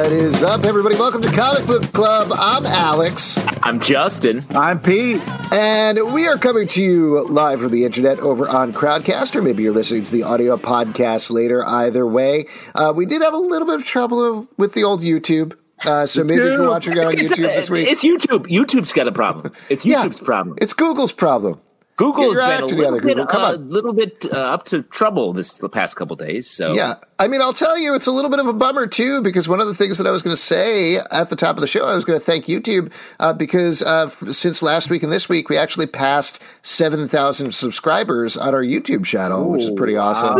What is up, everybody? Welcome to Comic Book Club. I'm Alex. I'm Justin. I'm Pete. And we are coming to you live from the internet over on Crowdcast, or Maybe you're listening to the audio podcast later. Either way, uh, we did have a little bit of trouble with the old YouTube. Uh, so maybe if you're watching it on It's, YouTube this week, it's YouTube. YouTube's got a problem. It's Yeah, YouTube's problem. It's Google's problem. Google's been a little bit, Google. Uh, little bit uh, up to trouble this the past couple days. So Yeah. I mean, I'll tell you, it's a little bit of a bummer, too, because one of the things that I was going to say at the top of the show, I was going to thank YouTube uh, because uh, f- since last week and this week, we actually passed 7,000 subscribers on our YouTube channel, which is pretty awesome.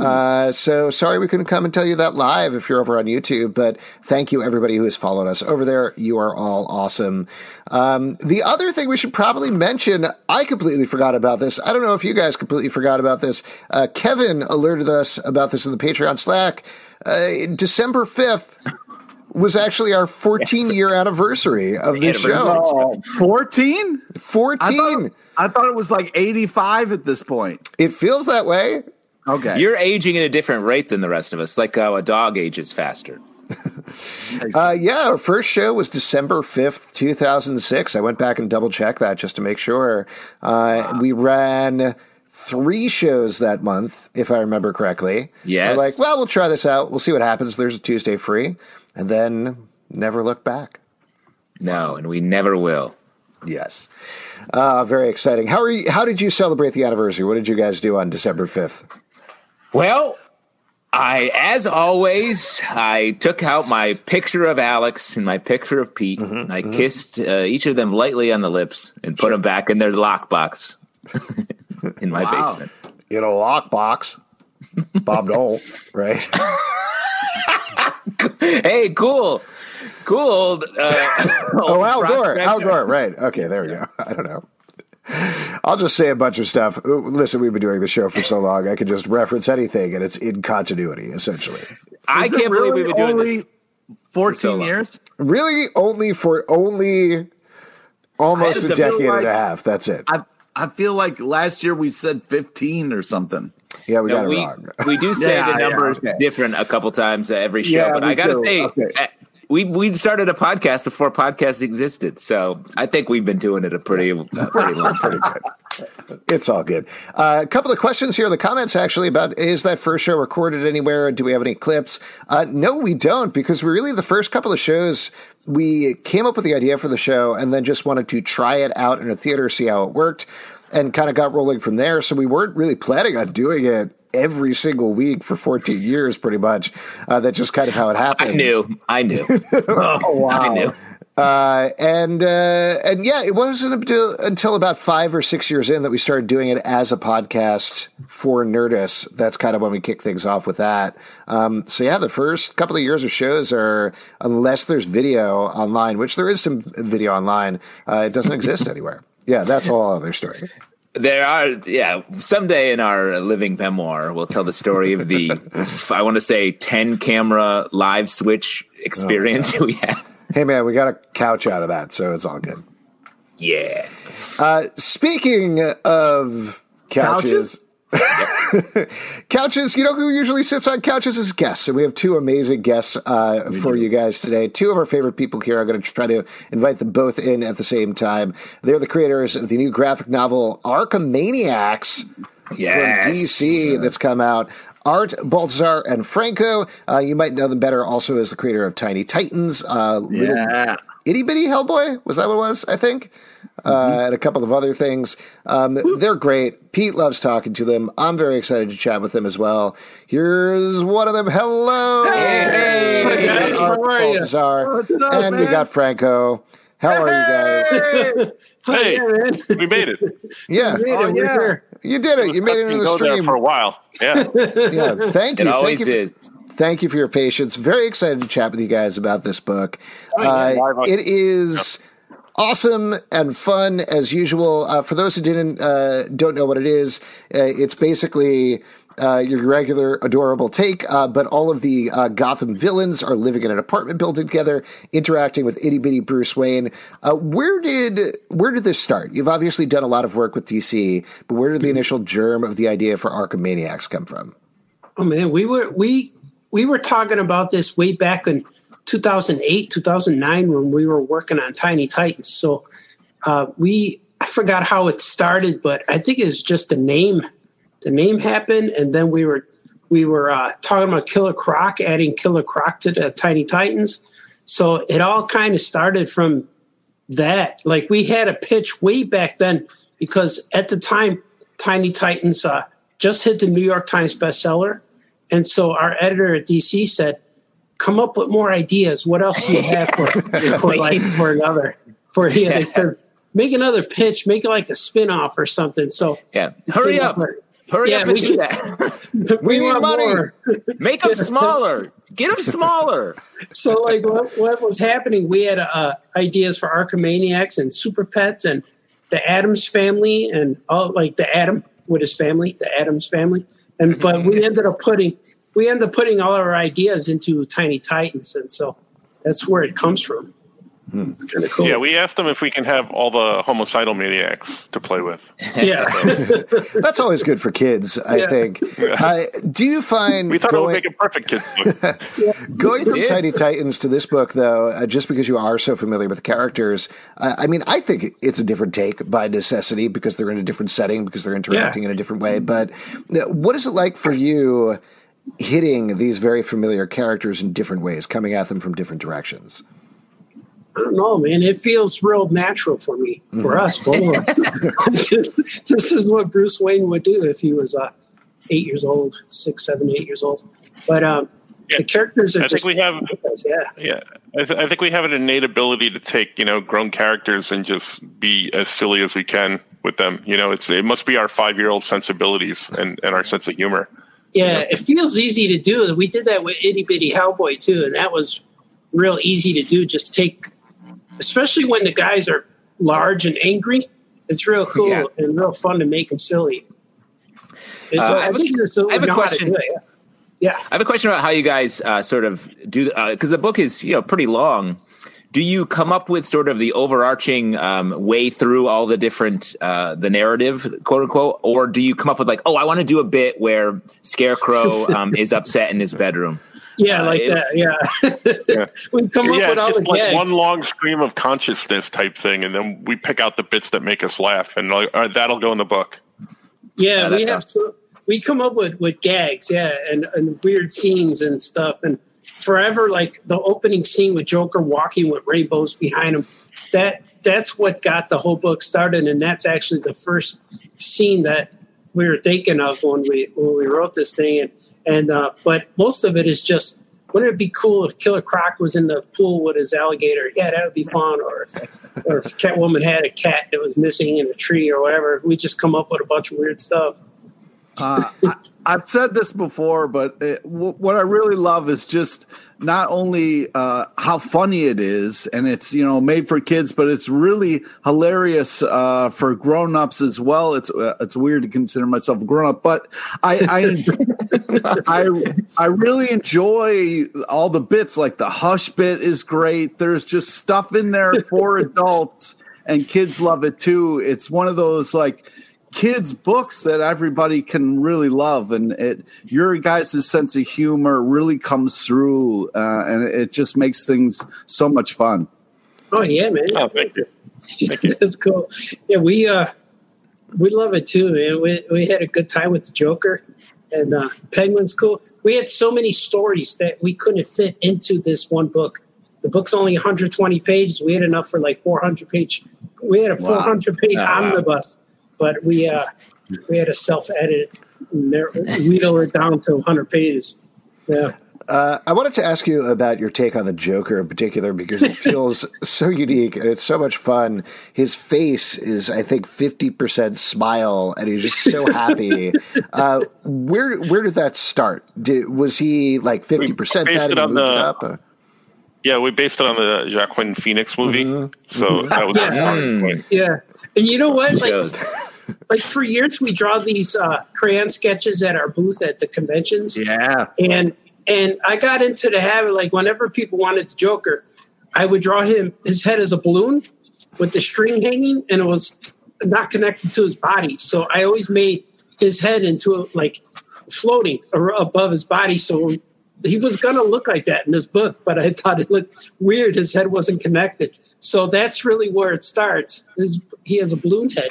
Uh, so sorry we couldn't come and tell you that live if you're over on YouTube, but thank you everybody who has followed us over there. You are all awesome. Um, the other thing we should probably mention, I completely forgot about this. I don't know if you guys completely forgot about this. Uh, Kevin alerted us about this in the Patreon Slack. Uh, December 5th was actually our 14 year anniversary of this show. 14? I 14. thought, I thought it was like 85 at this point. It feels that way. Okay. you're aging at a different rate than the rest of us, like how a dog ages faster. Uh, yeah, our first show was December 5th, 2006. I went back and double checked that just to make sure. Uh, We ran three shows that month, if I remember correctly. Yes. We're like, well, we'll try this out. We'll see what happens. There's a Tuesday free. And then never look back. No, and we never will. Yes. Uh, very exciting. How are you, how did you celebrate the anniversary? What did you guys do on December 5th? Well, I, as always, I took out my picture of Alex and my picture of Pete. Mm-hmm, I kissed uh, each of them lightly on the lips and put them back in their lockbox in my Wow. basement. You know, lockbox. Bob Dole, right? Hey, cool, cool. Uh, Oh, Al Gore. Al Gore. Right. Okay. There we go. I don't know. I'll just say a bunch of stuff. Listen, we've been doing the show for so long. I can just reference anything, and it's in continuity, essentially. I Is can't believe we've been doing only this. 14 so years? Really, only for only almost a just feel decade and a half. That's it. I I feel like last year we said 15 or something. Yeah, we No, got it we, wrong. we do say Yeah, the yeah, numbers okay. different a couple times every show, Yeah, but I got to say, Okay. Eh, we we started a podcast before podcasts existed, so I think we've been doing it a pretty uh, pretty long pretty time. It's all good. Uh, a couple of questions here in the comments actually about is that first show recorded anywhere? Do we have any clips? Uh, no, we don't because we really the first couple of shows we came up with the idea for the show and then just wanted to try it out in a theater, see how it worked, and kind of got rolling from there. So we weren't really planning on doing it every single week for 14 years, pretty much. Uh, that's just kind of how it happened. I knew, I knew, Oh, wow. I knew. Uh, and uh, and yeah, it wasn't until, until about five or six years in that we started doing it as a podcast for Nerdist. That's kind of when we kicked things off with that. Um, so yeah, the first couple of years of shows are, unless there's video online, which there is some video online, uh, it doesn't exist anywhere. Yeah, that's a whole other story. There are, yeah. Someday in our living memoir, we'll tell the story of the, I want to say, ten camera live switch experience we had. Hey man, we got a couch out of that, so it's all good. Yeah, Uh, speaking of couches. couches, you know who usually sits on couches as guests, and we have two amazing guests uh, for you guys today. Two of our favorite people here. I'm going to try to invite them both in at the same time. They're the creators of the new graphic novel Arkhamaniacs yes. from DC that's come out. Art Baltazar and Franco. Uh, you might know them better also as the creator of Tiny Titans, uh, Little Yeah. Itty Bitty Hellboy. Was that what it was? I think. Uh, and a couple of other things. Um, they're great. Pete loves talking to them. I'm very excited to chat with them as well. Here's one of them. Hello. Hey, We got guys, how are ya? Baltazar. What's up, and we got Franco. How are you guys? Hey, yeah, we made it. Yeah, We made Oh, it. We're yeah. you did it. You made it Been into the go there stream. for a while. Yeah. Yeah, thank It you. always thank you. is. Thank you for your patience. Very excited to chat with you guys about this book. Oh, Uh, Live on- it is awesome and fun as usual. Uh, for those who didn't uh, don't know what it is, uh, it's basically. Uh, your regular adorable take, uh, but all of the uh, Gotham villains are living in an apartment building together, interacting with itty bitty Bruce Wayne. Uh, where did where did this start? You've obviously done a lot of work with DC, but where did the initial germ of the idea for Arkham Maniacs come from? Oh man, we were we we were talking about this way back in 2008, 2009 when we were working on Tiny Titans. So uh, we I forgot how it started, but I think it's just the name. The name happened, and then we were we were uh, talking about Killer Croc, adding Killer Croc to the Tiny Titans. So it all kind of started from that. Like we had a pitch way back then because at the time, Tiny Titans uh, just hit the New York Times bestseller, and so our editor at DC said, "Come up with more ideas. What else do you have for, for like for another for yeah, they said, make another pitch, make it like a spin off or something." So Yeah. Hurry up. Hurry Yeah, up and we- do that. We need want money. more. Make them smaller. Get them smaller. so like what, what was happening we had uh, ideas for Arkhamaniacs and super pets and the Addams family and all like the adam with his family the Addams family and but we ended up putting we end up putting all our ideas into tiny titans and so that's where it comes from it's kind of cool Yeah, we asked them if we can have all the homicidal maniacs to play with. yeah That's always good for kids, I Yeah. think. Uh, do you find We thought it would make a perfect kids book. going from. Tiny Titans to this book, though, uh, just because you are so familiar with the characters, uh, I mean, I think it's a different take by necessity because they're in a different setting, because they're interacting in a different way. But uh, what is it like for you hitting these very familiar characters in different ways, coming at them from different directions? I don't know, man. It feels real natural for me, for us both. this is what Bruce Wayne would do if he was uh, eight years old, six, seven, eight years old. But um, Yeah. the characters are I think just we have yeah, Yeah, I, th- I think we have an innate ability to take you know grown characters and just be as silly as we can with them. You know, it's it must be our five year old sensibilities and, and our sense of humor. Yeah. It feels easy to do. We did that with Itty Bitty Hellboy too, and that was real easy to do. Just take, especially when the guys are large and angry. It's real cool Yeah. and real fun to make them silly. Uh, I I, have a- think there's have a know how to question. yeah. Yeah. I have a question about how you guys uh, sort of do because the book is you know pretty long. Do you come up with sort of the overarching um, way through all the different uh, the narrative, quote unquote, or do you come up with like, oh, I want to do a bit where Scarecrow um, is upset in his bedroom? Yeah, Uh, like it- that. Yeah, Yeah. we come up yeah, with all it's the just like gags. one long stream of consciousness type thing, and then we pick out the bits that make us laugh, and like, all right, that'll go in the book. yeah, Uh, we that have so, we come up with with gags, yeah, and and weird scenes and stuff, and forever like the opening scene with Joker walking with rainbows behind him. That that's what got the whole book started, and that's actually the first scene that we were thinking of when we when we wrote this thing, and and uh, but most of it is just. Wouldn't it be cool if Killer Croc was in the pool with his alligator? Yeah, that would be fun. Or if, or if Catwoman had a cat that was missing in a tree or whatever, we just come up with a bunch of weird stuff. Uh, I, I've said this before, but it, w- what I really love is just not only uh, how funny it is, and it's you know made for kids, but it's really hilarious uh, for grown-ups as well. It's uh, it's weird to consider myself a grown-up, but I I, I I really enjoy all the bits. Like the hush bit is great. There's just stuff in there for adults, and kids love it too. It's one of those like kids books that everybody can really love and it your guys' sense of humor really comes through uh, and it just makes things so much fun Oh yeah, man. Oh, thank you. Thank you. That's cool. Yeah, we uh we love it too, man. We we had a good time with the Joker and uh Penguin's cool. We had so many stories that we couldn't fit into this one book. The book's only 120 pages. We had enough for like 400 page. We had a Wow. 400 page Oh, wow. Omnibus, but we uh we had to self edit and there- wheedle it down to 100 pages. Yeah. Uh, I wanted to ask you about your take on the Joker in particular because it feels so unique and it's so much fun. His face is, I think, fifty percent smile, and he's just so happy. uh, where where did that start? Did, was he like fifty percent based that it and on moved it the- up? or- Yeah, we based it on the Joaquin Phoenix movie, Mm-hmm. so that was our Yeah. starting point. Yeah. And you know what? Like, Shows. Like for years we draw these uh, crayon sketches at our booth at the conventions. Yeah. and and I got into the habit like whenever people wanted the Joker, I would draw him his head as a balloon with the string hanging, and it was not connected to his body. So I always made his head into a, like floating above his body. So he was gonna look like that in his book, but I thought it looked weird. His head wasn't connected. So that's really where it starts. His, he has a balloon head,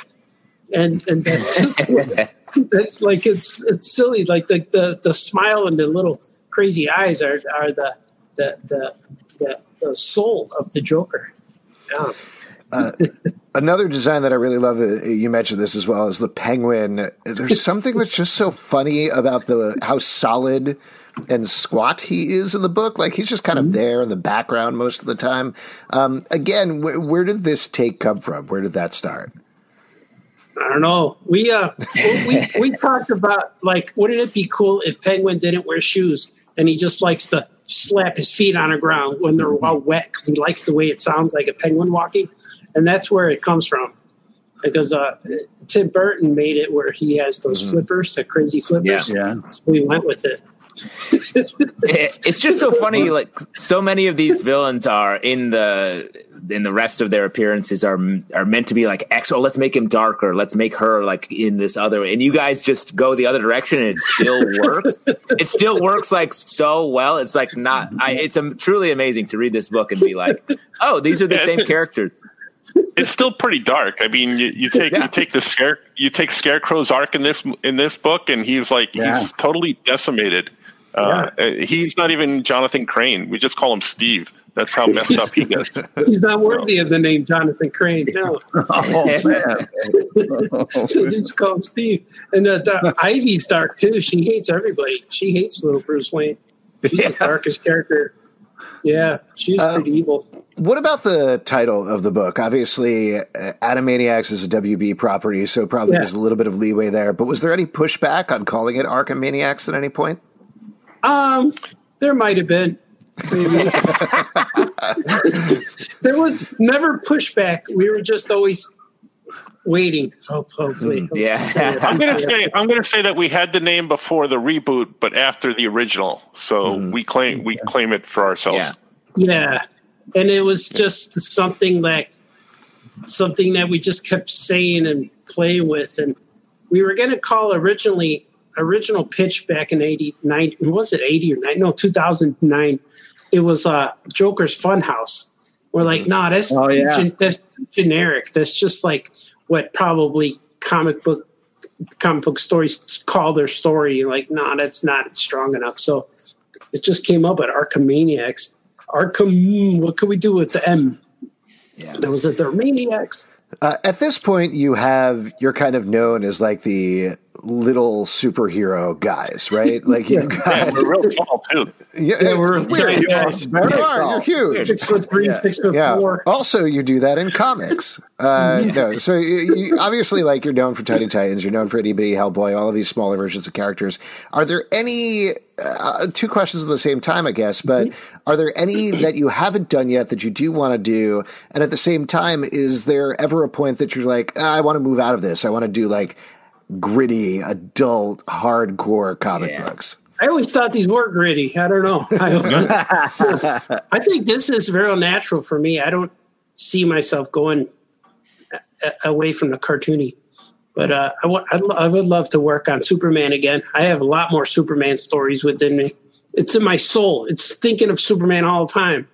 and and that's that's like it's it's silly. Like the the, the smile and the little crazy eyes are are the the the the, the soul of the Joker. Yeah. Another design that I really love, uh, you mentioned this as well, is the penguin. There's something that's just so funny about the how solid and squat he is in the book. Like he's just kind of there in the background most of the time. Um, again, wh- where did this take come from? Where did that start? I don't know. We uh we we talked about like wouldn't it be cool if Penguin didn't wear shoes and he just likes to slap his feet on the ground when they're all wet because he likes the way it sounds like a penguin walking, and that's where it comes from. Because uh, Tim Burton made it where he has those flippers, the crazy flippers. Yeah. So we went with it. It- it's just so funny. Like so many of these villains are in the in the rest of their appearances are are meant to be like X. Oh, let's make him darker. Let's make her like in this other. And you guys just go the other direction, and it still works. it still works like so well. It's like not. I, it's um, truly amazing to read this book and be like, oh, these are the same characters. It's still pretty dark. I mean, you, you take Yeah. you take the scare you take Scarecrow's arc in this in this book, and he's like Yeah. he's totally decimated. Uh, He's not even Jonathan Crane. We just call him Steve. That's how messed up he gets. He's not worthy of the name Jonathan Crane. No, Oh man. so just call him Steve. And uh, the, Ivy's dark too. She hates everybody. She hates little Bruce Wayne. She's the darkest character. Yeah, she's Uh, pretty evil. What about the title of the book? Obviously, uh, Animaniacs is a WB property, so probably Yeah. there's a little bit of leeway there. But was there any pushback on calling it Arkham Maniacs at any point? Um, there might have been. Maybe. there was never pushback. We were just always waiting. Hope, hopefully. Yeah. I'm gonna say I'm gonna say that we had the name before the reboot, but after the original. So we claim we claim it for ourselves. Yeah. Yeah, and it was just something that something that we just kept saying and playing with, and we were going to call originally original pitch back in eighty nine. Was it eighty or nine? No, two thousand nine. It was uh, Joker's Funhouse. We're like, nah, that's Oh, yeah. gen- that's generic. That's just like what probably comic book comic book stories call their story. Like, nah, that's not strong enough. So it just came up at Arkhamaniacs. Arkham, what could we do with the M? Yeah. That was at the Maniacs. Uh, at this point, you have you're kind of known as like the little superhero guys, right? Like you've Yeah, got we're real tall too. yeah, Yeah, we're- weird. yeah, You it's are, very you are, you're huge. Six foot three, six foot Yeah. four. Also, you do that in comics. Uh, no, so you, you, obviously, like you're known for Tiny Titans, you're known for Itty Bitty Hellboy, all of these smaller versions of characters. Are there any? Uh, two questions at the same time, I guess. But are there any that you haven't done yet that you do want to do? And at the same time, is there ever a point that you're like, "Ah, I want to move out of this? I want to do like gritty, adult, hardcore comic Yeah. books. I always thought these were gritty. I don't know. I, I think this is very natural for me. I don't see myself going a- a- away from the cartoony. But uh, I wa- I'd lo- I would love to work on Superman again. I have a lot more Superman stories within me. It's in my soul. It's thinking of Superman all the time,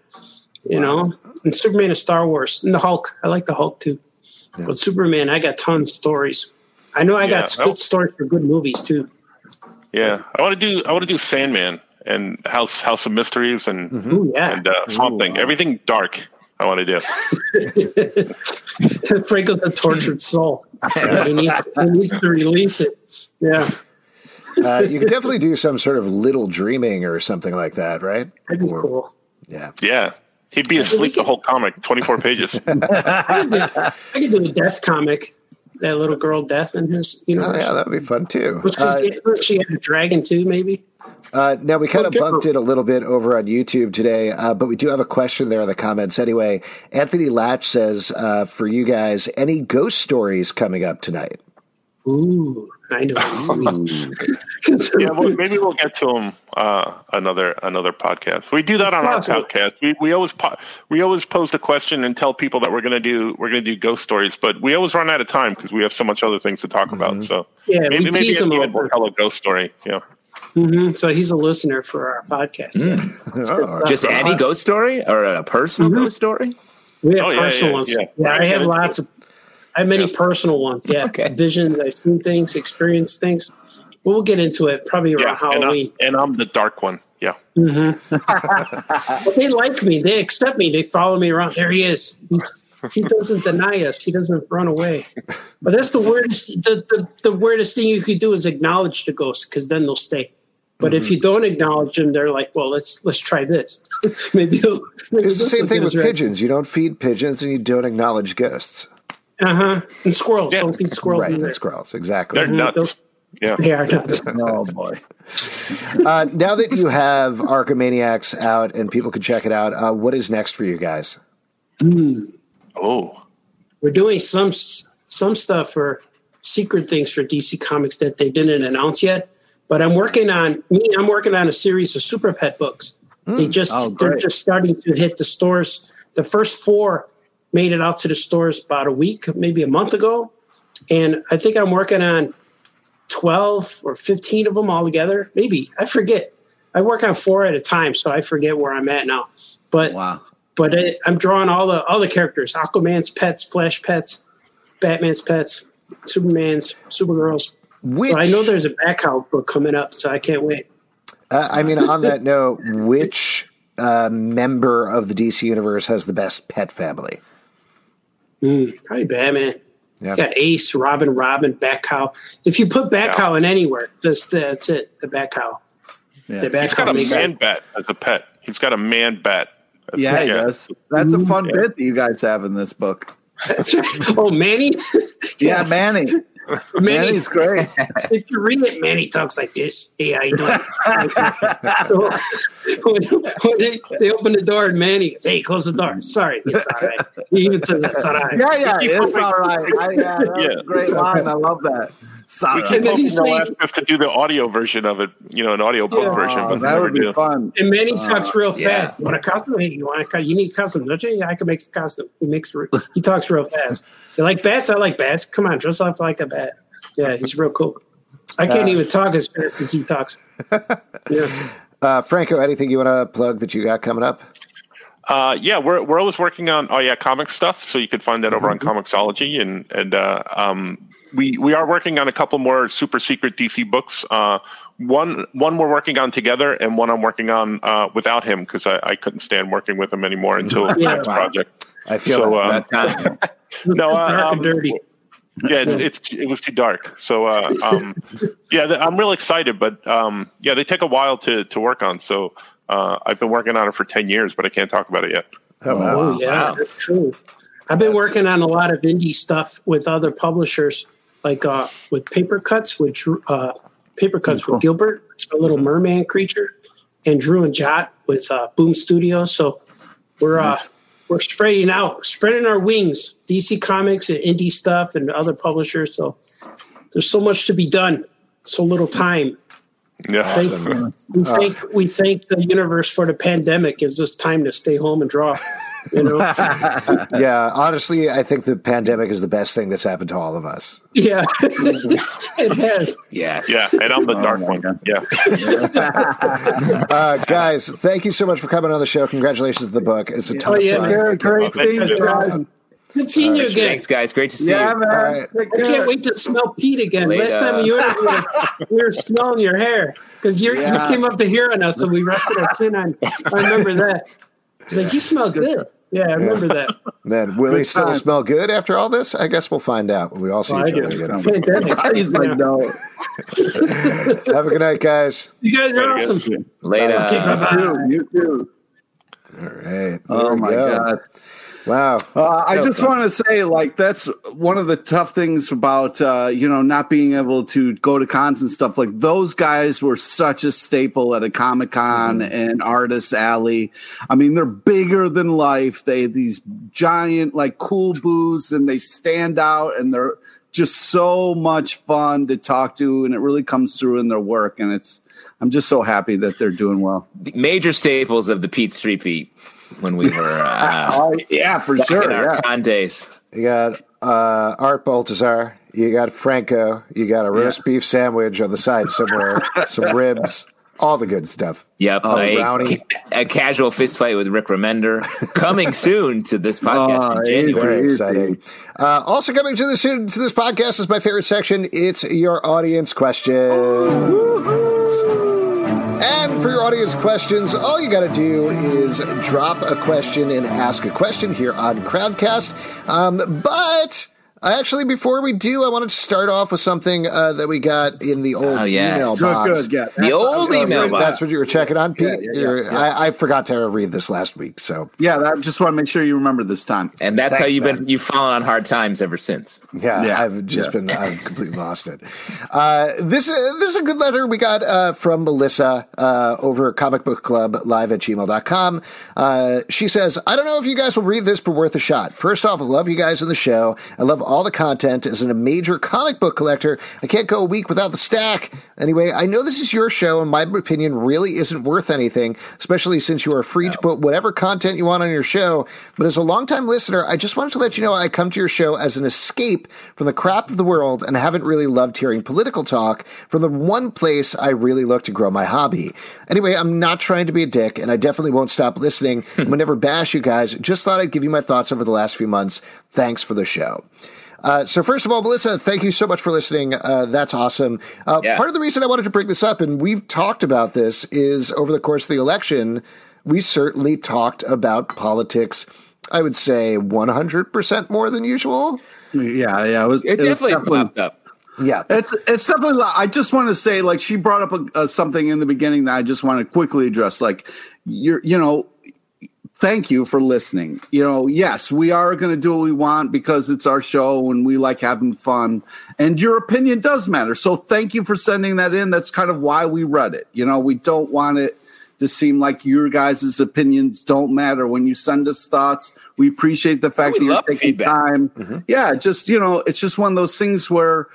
you know. And Superman is Star Wars and the Hulk. I like the Hulk too. But Superman, I got tons of stories. I know I got Yeah. good stories for good movies too. Yeah, I want to do I want to do Sandman and House House of Mysteries and Ooh, yeah. and uh, Swamp Thing. Everything dark. I want to do. Franco's a tortured soul. he, needs, he needs to release it. Yeah. Uh, you could definitely do some sort of little dreaming or something like that, right? That'd be Or- cool. Yeah. Yeah. He'd be asleep the whole comic, 24 pages. I could, do, I could do a death comic. That little girl death in his Oh, universe. yeah, that would be fun too. Uh, she, she had a dragon too, maybe? Uh, now we kind of bumped it a little bit over on YouTube today, uh, but we do have a question there in the comments anyway. Anthony Latch says, uh, "For you guys, any ghost stories coming up tonight?" Ooh, I know. what you mean. yeah, well, maybe we'll get to him uh, another another podcast. We do that on our podcast. We we always po- we always pose a question and tell people that we're going to do we're going to do ghost stories, but we always run out of time because we have so much other things to talk about. So Yeah, maybe maybe tease at the a end we'll little. tell a ghost story. Yeah. hmm So he's a listener for our podcast. Oh, Just any ghost story or a personal Mhm. ghost story? We have Oh, yeah, personal yeah, ones. yeah. Yeah, I have lots of. I have many Yeah. personal ones. Yeah, Okay. visions. I've seen things, experienced things. But we'll get into it probably around Yeah, and, Halloween. I, and I'm the dark one. Yeah. Mm-hmm. But they like me. They accept me. They follow me around. There he is. He's, he doesn't deny us. He doesn't run away. But that's the weirdest. The, the, the weirdest thing you could do is acknowledge the ghost because then they'll stay. But if mm-hmm. you don't acknowledge them, they're like, "Well, let's let's try this. maybe maybe It's the same thing with right." pigeons. You don't feed pigeons, and you don't acknowledge ghosts. Uh huh. And squirrels. Yeah. Don't feed squirrels right, either. and squirrels, exactly. They're nuts. those- Yeah. They are nuts. Oh boy. Uh, now that you have Arkhamaniacs out and people can check it out, uh, what is next for you guys? Oh. We're doing some some stuff for secret things for DC Comics that they didn't announce yet. But I'm working on me. I'm working on a series of Super Pet books. They just Oh, they're just starting to hit the stores. The first four made it out to the stores about a week, maybe a month ago, and I think I'm working on twelve or fifteen of them altogether. Maybe I forget. I work on four at a time, so I forget where I'm at now. But Wow. but it, I'm drawing all the all the characters: Aquaman's pets, Flash pets, Batman's pets, Superman's, Supergirl's. Which So I know there's a Bat-Cow book coming up, so I can't wait. uh, I mean, on that note, which uh, member of the DC universe has the best pet family? Mm, probably Batman. Yeah. Got Ace, Robin, Robin, Bat-Cow. If you put Bat-Cow in anywhere, that's that's it. The Bat-Cow. Yeah. The He's got a man it. bat as a pet. He's got a man bat. as Yeah, pet. he does. That's a fun Yeah. bit that you guys have in this book. Oh, Manny. Yeah, Manny. Manny. Manny's great. If you read it, Manny talks like this. Hey, how you doing? so when, when they, they open the door and Manny goes, "Hey, close the door." Sorry, it's all right. He even says that's all right. Yeah, yeah, it's all right. I, yeah, Yeah. a great line. I love that. Sorry. We keep And then hoping he's they'll saying- ask us to do the audio version of it, you know, an audio book Yeah. version, but that would be do. fun. And Manny talks real yeah. fast. You want a custom? Hey, you want a co- you need a costume? Don't you? Yeah, I can make a custom. He makes re- he talks real fast. You like bats? I like bats. Come on, dress up like a bat. Yeah, he's real cool. I can't Uh, even talk as fast as he talks. Yeah. Uh, Franco, anything you want to plug that you got coming up? Uh, yeah, we're we're always working on oh yeah comic stuff, so you can find that over on Mm-hmm. Comixology, and and uh, um, we we are working on a couple more super secret DC books. Uh, one one we're working on together, and one I'm working on uh, without him because I, I couldn't stand working with him anymore until the Yeah. next project. I feel So, that. uh, That time. No, uh, dark um, and dirty. yeah, it's, it's it was too dark. So uh, um, yeah, th- I'm real excited, but um, yeah, they take a while to to work on. So uh, I've been working on it for ten years, but I can't talk about it yet. oh, wow. Oh yeah, Wow. that's true. I've been working on a lot of indie stuff with other publishers, like uh, with Papercutz, with uh, Papercutz Cool. with Gilbert. It's a little merman creature, and Drew and Jot with uh, Boom Studios. So we're uh, we're spreading out, spreading our wings. DC Comics and indie stuff and other publishers. So there's so much to be done, so little time. Yeah, Thank Awesome. We thank we thank the universe for the pandemic gives us time to stay home and draw. You know. Yeah, honestly, I think the pandemic is the best thing that's happened to all of us. Yeah, it has. Yes. yeah, and I'm the Oh dark one. God. Yeah. Uh, guys, thank you so much for coming on the show. Congratulations to the book. It's a ton Oh, of fun. Good, great Thank seeing you. you guys. Good seeing you again. Thanks, guys. Great to see Yeah, you. man. All right. Take I can't wait to smell Pete again. Later. Last time you interviewed us, we were smelling your hair because you Yeah. you came up to here on us and we rested our chin on. I remember that. He's like, "You smell good." Yeah, I remember that. Man, will he still time. smell good after all this? I guess we'll find out when we all see Oh, I each other again. Fantastic. He's like, no. Have a good night, guys. You guys are Very awesome. good. Later. Okay, bye-bye. You, you too. All right. Oh There we my go. god. Wow. Uh, I just want to say, like, that's one of the tough things about, uh, you know, not being able to go to cons and stuff. Like, those guys were such a staple at a Comic Con and Artist Alley. I mean, they're bigger than life. They have these giant, like, cool booths and they stand out and they're just so much fun to talk to. And it really comes through in their work. And it's, I'm just so happy that they're doing well. Major staples of the Pete Street Beat when we were uh, Oh, yeah, for back sure. in our Yeah. con days. You got uh, Art Baltazar. You got Franco. You got a roast beef sandwich on the side somewhere, some ribs, all the good stuff. Yep, Oh, a, Brownie. a casual fist fight with Rick Remender coming soon to this podcast Oh, in easy. January. Very exciting. Uh, also coming to this to this podcast is my favorite section. It's your audience questions. And for your audience questions, all you got to do is drop a question and ask a question here on Crowdcast. Um, but I actually, before we do, I wanted to start off with something uh, that we got in the old Oh, yes. email box. good. Yeah. The old That's- email box. That's what you were checking on, Pete. Yeah, yeah, yeah, yeah. I, I forgot to read this last week, so Yeah, I just want to make sure you remember this time. And that's how you've man. been you've fallen on hard times ever since. Yeah, Yeah, I've just yeah. been I've completely lost it. Uh, this is this is a good letter we got uh, from Melissa uh, over at Comic Book Club live at gmail.com. Uh, she says, I don't know if you guys will read this, but worth a shot. First off, I love you guys in the show. I love all the content. As a major comic book collector, I can't go a week without the stack. Anyway, I know this is your show, and my opinion really isn't worth anything, especially since you are free to put whatever content you want on your show. But as a longtime listener, I just wanted to let you know I come to your show as an escape from the crap of the world and haven't really loved hearing political talk from the one place I really look to grow my hobby. Anyway, I'm not trying to be a dick, and I definitely won't stop listening. I never bash you guys. Just thought I'd give you my thoughts over the last few months. Thanks for the show. Uh, so first of all, Melissa, thank you so much for listening. Uh, that's awesome. Uh, Yeah. Part of the reason I wanted to bring this up, and we've talked about this, is over the course of the election, we certainly talked about politics. I would say 100% more than usual. Yeah, yeah. It, was, It, was definitely popped up. Yeah. It's it's definitely. I just want to say, like, she brought up a, a, something in the beginning that I just want to quickly address. Like, you're, you know, thank you for listening. You know, yes, we are going to do what we want because it's our show and we like having fun. And your opinion does matter. So thank you for sending that in. That's kind of why we read it. You know, we don't want it to seem like your guys' opinions don't matter when you send us thoughts. We appreciate the fact that you're taking feedback. time. Mm-hmm. Yeah, just you know, it's just one of those things where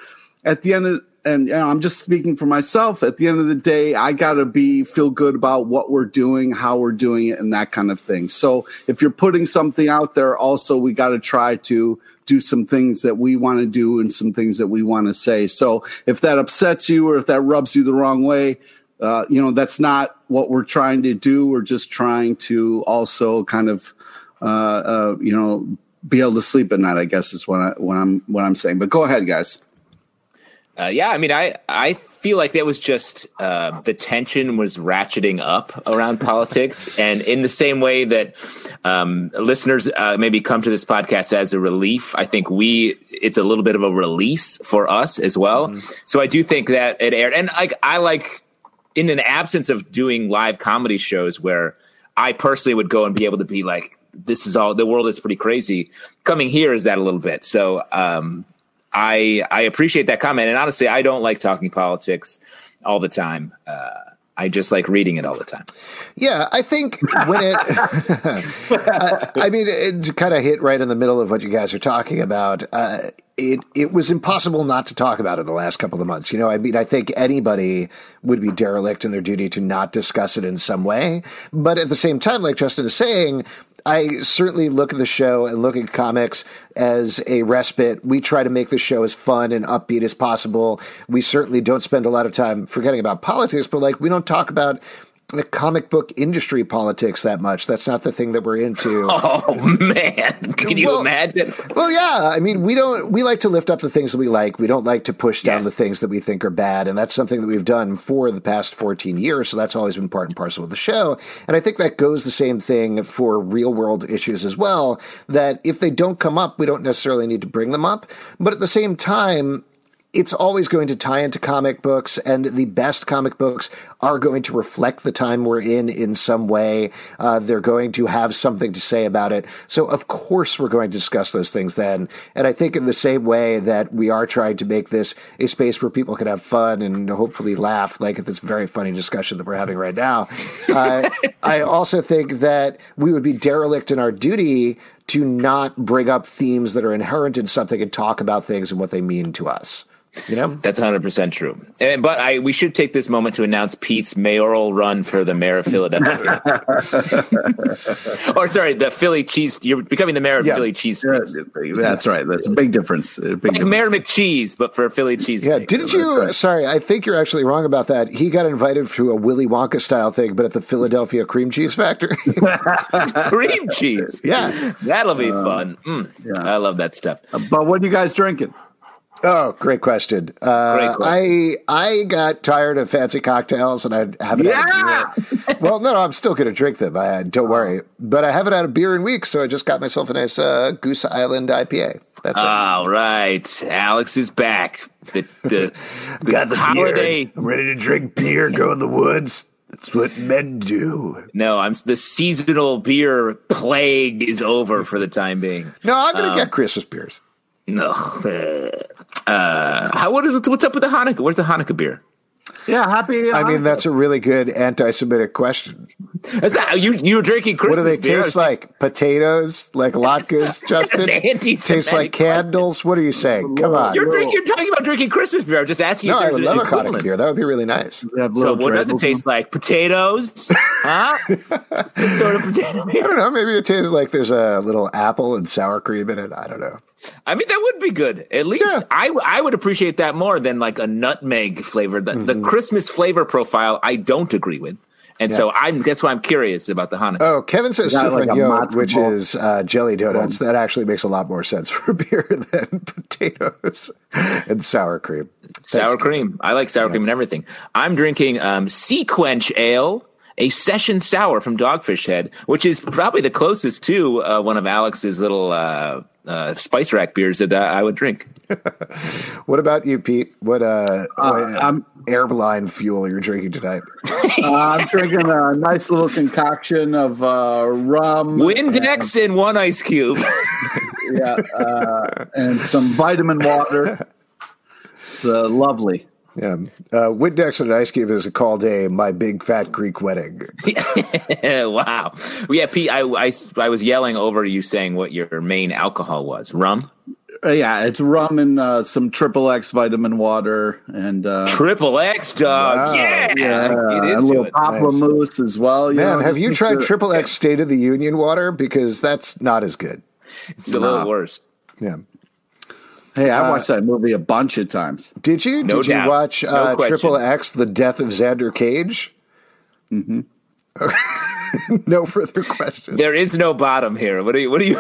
at the end of and you know, I'm just speaking for myself. At the end of the day, I gotta be feel good about what we're doing, how we're doing it, and that kind of thing. So if you're putting something out there, also we got to try to do some things that we want to do and some things that we want to say. So if that upsets you or if that rubs you the wrong way, uh, you know that's not what we're trying to do. We're just trying to also kind of, uh, uh, you know, be able to sleep at night. I guess is what I what I'm what I'm saying. But go ahead, guys. Uh, yeah, I mean, I I feel like that was just uh, the tension was ratcheting up around politics, and in the same way that um, listeners uh, maybe come to this podcast as a relief, I think we it's a little bit of a release for us as well. So I do think that it aired, and like I like in an absence of doing live comedy shows where I personally would go and be able to be like, this is all the world is pretty crazy. Coming here is that a little bit. So um, I I appreciate that comment, and honestly, I don't like talking politics all the time. Uh, I just like reading it all the time. Yeah, I think when it, I, I mean, it, kind of hit right in the middle of what you guys are talking about, uh, it it was impossible not to talk about it the last couple of months. You know, I mean, I think anybody would be derelict in their duty to not discuss it in some way. But at the same time, like Justin is saying, I certainly look at the show and look at comics as a respite. We try to make the show as fun and upbeat as possible. We certainly don't spend a lot of time forgetting about politics, but like we don't talk about the comic book industry politics that much. That's not the thing that we're into. Oh man, can you Well- imagine? Well, yeah. I mean, we don't. We like to lift up the things that we like. We don't like to push down Yes. the things that we think are bad, and that's something that we've done for the past fourteen years. So that's always been part and parcel of the show. And I think that goes the same thing for real world issues as well. That if they don't come up, we don't necessarily need to bring them up. But at the same time, it's always going to tie into comic books, and the best comic books are going to reflect the time we're in in some way. Uh, they're going to have something to say about it. So, of course, we're going to discuss those things then. And I think, in the same way that we are trying to make this a space where people can have fun and hopefully laugh, like at this very funny discussion that we're having right now, uh, I also think that we would be derelict in our duty to not bring up themes that are inherent in something and talk about things and what they mean to us. You know? That's 100% true. And, but I we should take this moment to announce Pete's mayoral run for the mayor of Philadelphia. or sorry, the Philly cheese. You're becoming the mayor of Yeah. Philly cheese. Yeah, that's right. That's a big difference. A big Like difference. Mayor McCheese, but for Philly cheese. Yeah, steaks. didn't you? Sorry, I think you're actually wrong about that. He got invited to a Willy Wonka style thing, but at the Philadelphia Cream Cheese Factory. cream cheese? yeah. That'll be uh, fun. Mm, yeah. I love that stuff. Uh, but what are you guys drinking? Oh, great question. Uh, Great question. I I got tired of fancy cocktails, and I haven't. Had Yeah! a beer. Well, no, no, I'm still going to drink them. I, don't worry. But I haven't had a beer in weeks, so I just got myself a nice uh, Goose Island IPA. That's it. All right, Alex is back. The the, the holiday. I'm ready to drink beer, go in the woods. That's what men do. No, I'm the seasonal beer plague is over for the time being. No, I'm going to get Christmas beers. No, uh, how what is what's up with the Hanukkah? Where's the Hanukkah beer? Yeah, happy. I mean, that's a really good anti-Semitic question. Is that you you were drinking What Christmas do they beer? taste like? Potatoes? Like latkes, Justin? anti-Semitic Taste like candles? What are you saying? Come on. You're drinking. You're talking about drinking Christmas beer. I'm just asking. no, if I would love a equivalent. Hanukkah beer. That would be really nice. So little what does it taste like? Potatoes? huh? Just sort of potato I don't know. Maybe it tastes like there's a little apple and sour cream in it. I don't know. I mean, that would be good. At least Yeah. I I would appreciate that more than like a nutmeg flavor. The, Mm-hmm. the Christmas flavor profile, I don't agree with, and so I'm that's why I'm curious about the Hanukkah. Oh, Kevin says Got like a souffleur, which ball. is uh, jelly donuts. That actually makes a lot more sense for beer than potatoes and sour cream. sour cream. I like sour cream and everything. I'm drinking um, SeaQuench Ale, a session sour from Dogfish Head, which is probably the closest to uh, one of Alex's little uh, uh, spice rack beers that uh, I would drink. What about you, Pete? What uh, what I'm- airline fuel you're drinking tonight? Uh, I'm drinking a nice little concoction of uh, rum, Windex and one ice cube. yeah, uh, and some vitamin water. It's uh, lovely. Yeah, uh, Windex and ice cube is called a my big fat Greek wedding. wow. Yeah, Pete, I, I, I was yelling over you saying what your main alcohol was. Rum? Uh, yeah, it's rum and uh, some triple X vitamin water, and uh, Triple X, dog. Wow. Yeah. Get a into little it. pamplemousse as well. you Man, know, have you tried sure- Triple X State of the Union water? Because that's not as good. It's a little worse. Yeah. Hey, I watched that movie a bunch of times. Did you? No Did you watch No uh, question. Triple X: The Death of Xander Cage? Mm-hmm. no further questions. There is no bottom here. What are you? What are you?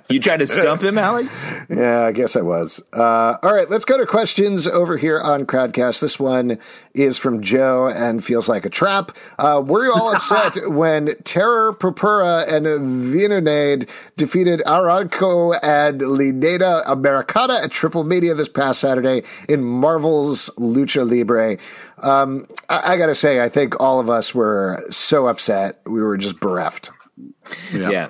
you trying to stump him, Alex? Yeah, I guess I was. Uh, all right, let's go to questions over here on Crowdcast. This one is from Joe and feels like a trap. Uh, were you all upset when Terror Purpura and Vinonade defeated Aranco and Lineda Americana at Triplemania this past Saturday in Marvel's Lucha Libre? Um, I, I got to say, I think all of us were so upset. We were just bereft. Yeah.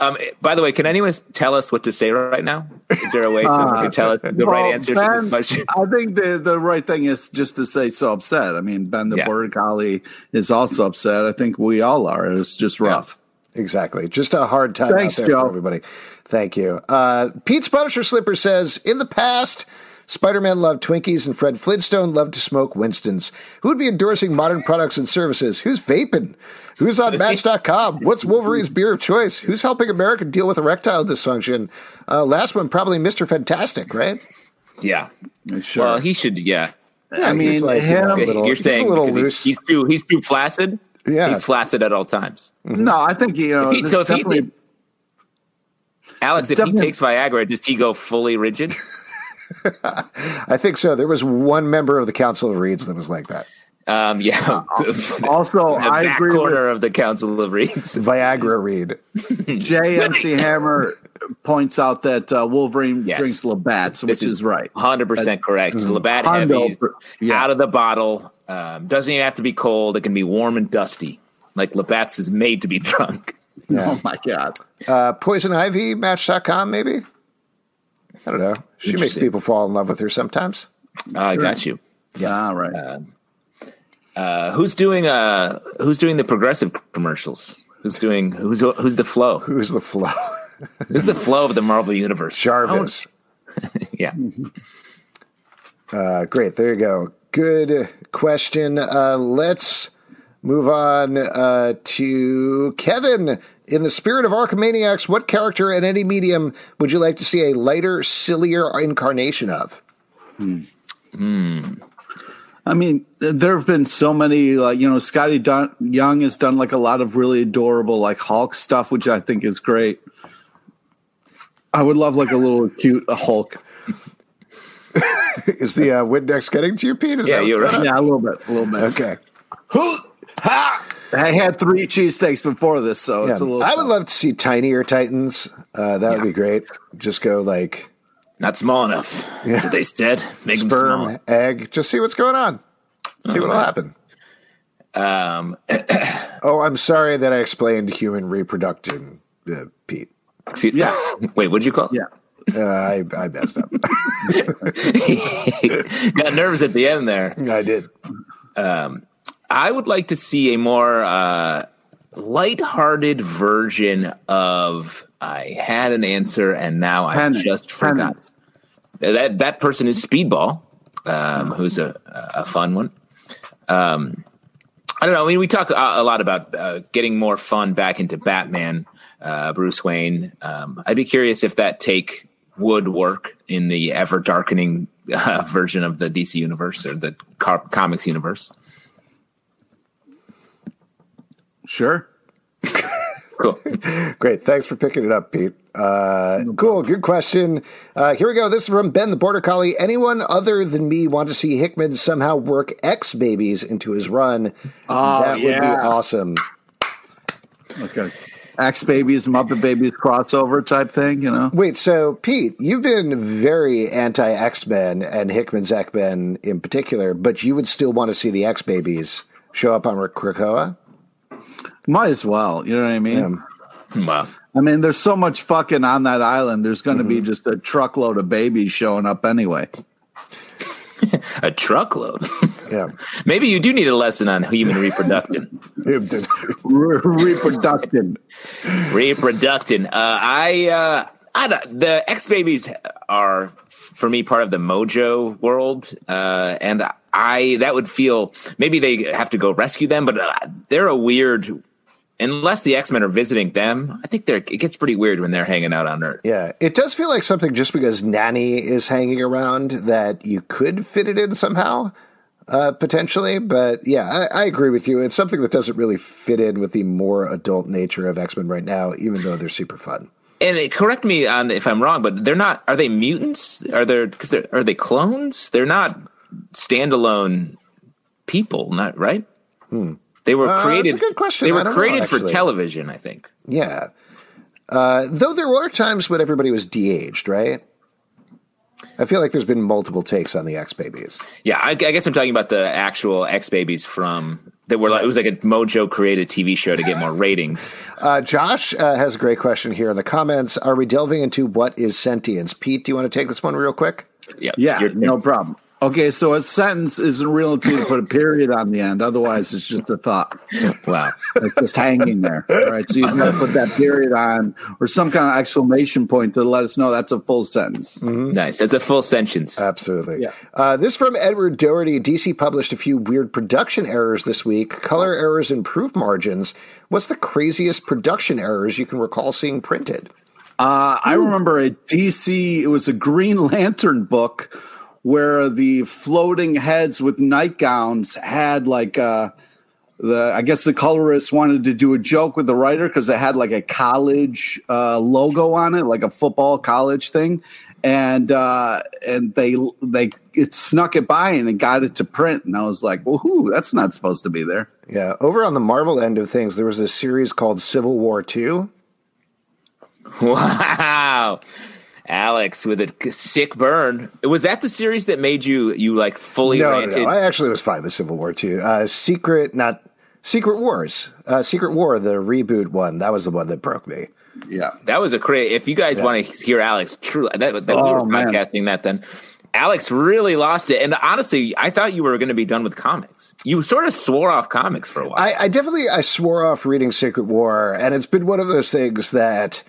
Um, by the way, can anyone tell us what to say right now? Is there a way someone can tell us the Well, right answer to Ben, the question? I think the the right thing is just to say so upset. I mean, Ben the Yeah. Border Collie is also upset. I think we all are. It's just rough. Exactly. Just a hard time Thanks, out there Joe. for everybody. Thank you. Uh, Pete's Punisher Slipper says, in the past, Spider-Man loved Twinkies and Fred Flintstone loved to smoke Winstons. Who would be endorsing modern products and services? Who's vaping? Who's on Match.com? What's Wolverine's beer of choice? Who's helping America deal with erectile dysfunction? Uh, last one, probably Mr. Fantastic, right? Yeah. Sure. Well, he should. Yeah. I he's mean, like, you know, a little, you're he's saying a little loose. he's, he's too he's too flaccid. Yeah. He's flaccid at all times. No, I think you know. If he, so if he did, Alex, if he takes Viagra, does he go fully rigid? I think so. There was one member of the Council of Reeds that was like that. Um, yeah. also, the I back agree with corner of the Council of Reeds. Viagra Reed. JMC Hammer points out that uh, Wolverine Yes. drinks Labatt's, which is is, right. 100% correct. Labatt Hundo, heavies, yeah. out of the bottle. Um, doesn't even have to be cold. It can be warm and dusty. Like Labatt's is made to be drunk. Oh my god! Uh, Poison Ivy, Match.com, maybe? I don't know. She makes people fall in love with her sometimes. I got you. Yeah, all right. Uh, who's doing uh who's doing the progressive commercials? Who's doing who's who's the flow? Who's the flow? Who's the flow of the Marvel universe? Jarvis. Yeah. Uh, great. There you go. Good question. Uh, let's move on uh, to Kevin. In the spirit of Arkhamaniacs, what character in any medium would you like to see a lighter, sillier incarnation of? Hmm. I mean, there have been so many, like you know, Skottie Dun- Young has done like a lot of really adorable like Hulk stuff, which I think is great. I would love like a little cute Hulk. Is the uh, Windex getting to your penis? Yeah, you're right. Yeah, a little bit, a little bit. Okay. I had three cheesesteaks before this, so Yeah. it's a little. I would love to see tinier Titans. Uh, that would be great. Just go like Not small enough. That's what they said. Make them sperm, small. egg. Just see what's going on. See what'll happen. Um, Oh, I'm sorry that I explained human reproduction, uh, Pete. excuse, Yeah. Wait, what'd you call? Yeah. Uh, I, I messed up. Got nervous at the end there. I did. I would like to see a more uh, lighthearted version of I had an answer and now I just forgot. That that person is Speedball, um, who's a a fun one. Um, I don't know. I mean, we talk a, a lot about uh, getting more fun back into Batman, uh, Bruce Wayne. Um, I'd be curious if that take would work in the ever darkening uh, version of the DC universe or the car- comics universe. Sure. Cool. Great. Thanks for picking it up, Pete. Uh, cool. Good question. Uh, here we go. This is from Ben the Border Collie. Anyone other than me want to see Hickman somehow work X babies into his run? Oh, that would be awesome. Okay. X Babies, Muppet Babies crossover type thing, you know? Wait, so Pete, you've been very anti X Men and Hickman's X Men in particular, but you would still want to see the X babies show up on Krakoa? Might as well. You know what I mean? wow. I mean, there's so much fucking on that island. There's going to be just a truckload of babies showing up anyway. A truckload. Yeah. Maybe you do need a lesson on human reproduction. Re- reproductive. reproducting. Uh, I, uh, I don't- the X babies are for me part of the Mojo world, uh, and I that would feel maybe they have to go rescue them, but uh, they're a weird. Unless the X Men are visiting them, I think they're it gets pretty weird when they're hanging out on Earth. Yeah, it does feel like something just because Nanny is hanging around that you could fit it in somehow, uh, potentially. But yeah, I, I agree with you. It's something that doesn't really fit in with the more adult nature of X Men right now, even though they're super fun. And it, correct me on if I'm wrong, but they're not. Are they mutants? Are they because are they clones? They're not standalone people, not right? They were Uh, that's a created. good question. They were don't know, created for television, I think. Yeah. Uh, though there were times when everybody was de-aged, right? I feel like there's been multiple takes on the X babies. Yeah, I, I guess I'm talking about the actual X babies from that were like it was like a Mojo created TV show to get more ratings. Uh, Josh uh, has a great question here in the comments. Are we delving into what is sentience? Pete, do you want to take this one real quick? Yeah, Yeah, no problem. Okay, so a sentence isn't real until you put a period on the end. Otherwise, it's just a thought. Wow. It's just hanging there. All right, so you got to put that period on or some kind of exclamation point to let us know that's a full sentence. nice. That's a full sentence. Absolutely. Yeah. Uh, this from Edward Doherty. DC published a few weird production errors this week. Color errors and proof margins. What's the craziest production errors you can recall seeing printed? Uh, I remember a DC, it was a Green Lantern book where the floating heads with nightgowns had like uh, the I guess the colorist wanted to do a joke with the writer because it had like a college uh, logo on it, like a football college thing, and uh, and they they it snuck it by and it got it to print, and I was like, well, whoo, that's not supposed to be there. Yeah, over on the Marvel end of things, there was a series called Civil War Two. Wow. Alex with a sick burn. Was that the series that made you you like fully No, no, ranted? no, I actually was fine with Civil War Two. Uh, Secret, not Secret Wars. Uh, Secret War, the reboot one. That was the one that broke me. Yeah, That was a great. If you guys want to hear Alex, truly, that, that we Oh, were man. podcasting that then. Alex really lost it, and honestly, I thought you were going to be done with comics. You sort of swore off comics for a while. I, I definitely I swore off reading Secret War, and it's been one of those things that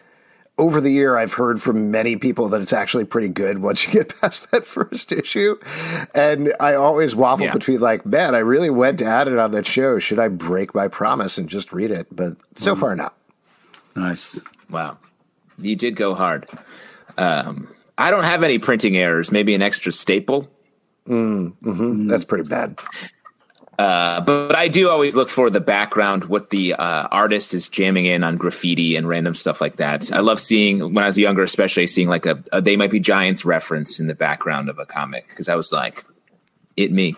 over the year I've heard from many people that it's actually pretty good once you get past that first issue. And I always waffle Yeah. between like, man, I really went at it on that show. Should I break my promise and just read it? But so mm-hmm. far, not. nice. wow, you did go hard. Um, I don't have any printing errors. Maybe an extra staple. Mm, mm-hmm. mm. That's pretty bad. Uh, but, but I do always look for the background, what the uh, artist is jamming in on graffiti and random stuff like that. I love seeing when I was younger, especially seeing like a, a "They Might Be Giants" reference in the background of a comic because I was like, "It me."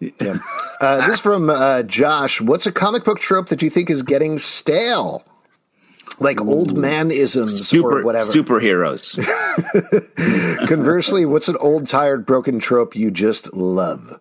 Yeah. Uh, this from uh, Josh. What's a comic book trope that you think is getting stale? Like old man isms or Super whatever. superheroes. Conversely, what's an old, tired, broken trope you just love?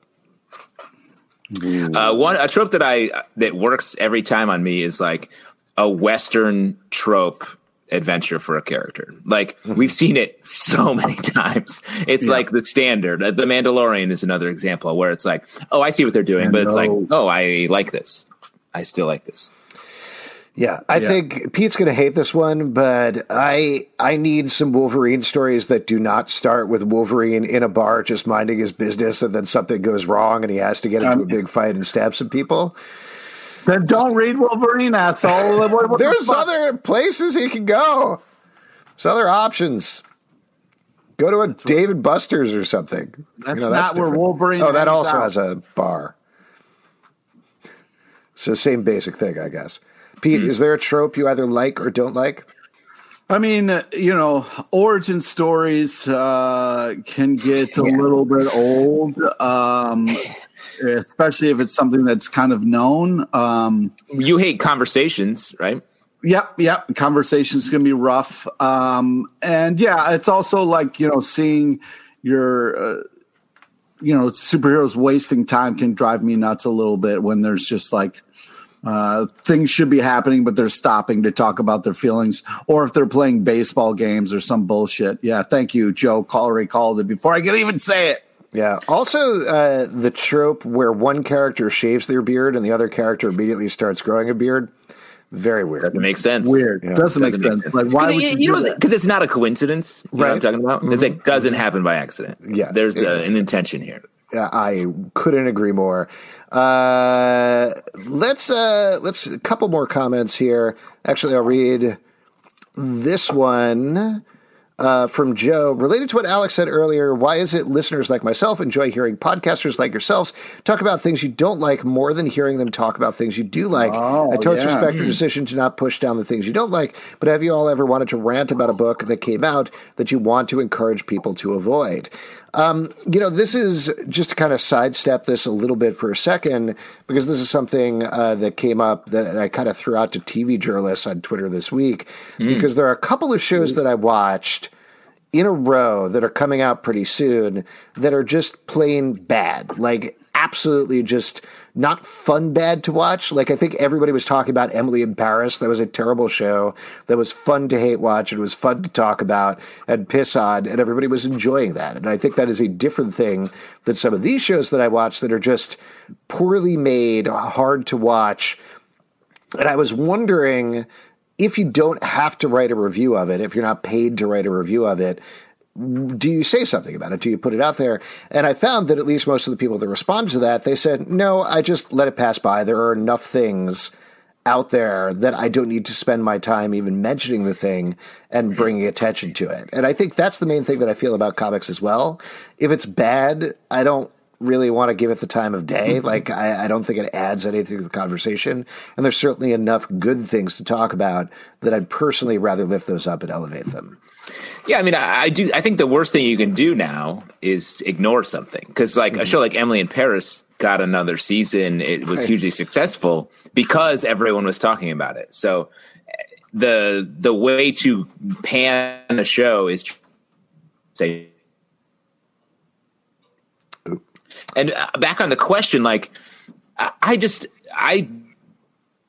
Uh, one a trope that I that works every time on me is like a Western trope adventure for a character. Like we've seen it so many times. It's like the standard. The Mandalorian is another example where it's like, oh, I see what they're doing, but it's like, oh, I like this. I still like this. Yeah, I Yeah. think Pete's going to hate this one, but I I need some Wolverine stories that do not start with Wolverine in a bar just minding his business, and then something goes wrong and he has to get into Um, a big fight and stab some people. Then don't read Wolverine, asshole. What- what There's other places he can go. There's other options. Go to a Dave & Buster's or something. That's not where. Wolverine Oh, that also out. has a bar. So same basic thing, I guess. Pete, is there a trope you either like or don't like? I mean, uh, you know, origin stories uh, can get a little bit old, um, especially if it's something that's kind of known. Um, You hate conversations, right? Yep, yep. Conversations can be rough, um, and yeah, it's also like you know seeing your uh, you know superheroes wasting time can drive me nuts a little bit when there's just like uh, things should be happening, but they're stopping to talk about their feelings, or if they're playing baseball games or some bullshit. Yeah, thank you, Joe. Call already called it before I could even say it. Yeah. Also, uh, the trope where one character shaves their beard and the other character immediately starts growing a beard. Very weird. Doesn't make sense. Weird. Yeah, doesn't, make Doesn't sense. Like, why would you, you do know that? because it's not a coincidence. You know what I'm Right. talking about? It's like doesn't happen by accident. Yeah, there's uh, exactly. an intention here. I couldn't agree more. Uh, let's uh, let's a couple more comments here. Actually, I'll read this one uh, from Joe related to what Alex said earlier. Why is it listeners like myself enjoy hearing podcasters like yourselves talk about things you don't like more than hearing them talk about things you do like? Oh, I totally yeah. respect your decision to not push down the things you don't like, but have you all ever wanted to rant about a book that came out that you want to encourage people to avoid? Um, you know, this is just to kind of sidestep this a little bit for a second, because this is something uh, that came up that I kind of threw out to TV journalists on Twitter this week, because there are a couple of shows that I watched in a row that are coming out pretty soon that are just plain bad. Like, absolutely just not fun bad to watch. Like, I think everybody was talking about Emily in Paris. That was a terrible show that was fun to hate watch. It was fun to talk about and piss on, and everybody was enjoying that. And I think that is a different thing than some of these shows that I watch that are just poorly made, hard to watch. And I was wondering if you don't have to write a review of it, if you're not paid to write a review of it, do you say something about it? Do you put it out there? And I found that at least most of the people that responded to that, they said, no, I just let it pass by. There are enough things out there that I don't need to spend my time even mentioning the thing and bringing attention to it. And I think that's the main thing that I feel about comics as well. If it's bad, I don't really want to give it the time of day. Like, I, I don't think it adds anything to the conversation. And there's certainly enough good things to talk about that I'd personally rather lift those up and elevate them. Yeah, I mean, I, I do. I think the worst thing you can do now is ignore something because, like, a show like Emily in Paris got another season. It was Right. hugely successful because everyone was talking about it. So, eh, the the way to pan a show is say. And uh, back on the question, like, I, just I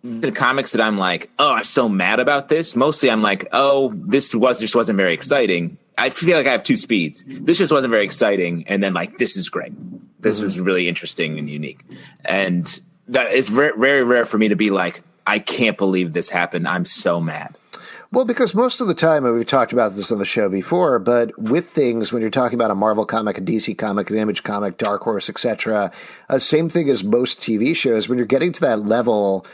the comics that I'm like, oh, I'm so mad about this. Mostly, I'm like, oh, this was just wasn't very exciting. I feel like I have two speeds. This just wasn't very exciting, and then like, this is great. This was really interesting and unique, and that it's very very rare for me to be like, I can't believe this happened. I'm so mad. Well, because most of the time, and we've talked about this on the show before, but with things when you're talking about a Marvel comic, a DC comic, an Image comic, Dark Horse, etc., uh, same thing as most TV shows. When you're getting to that level,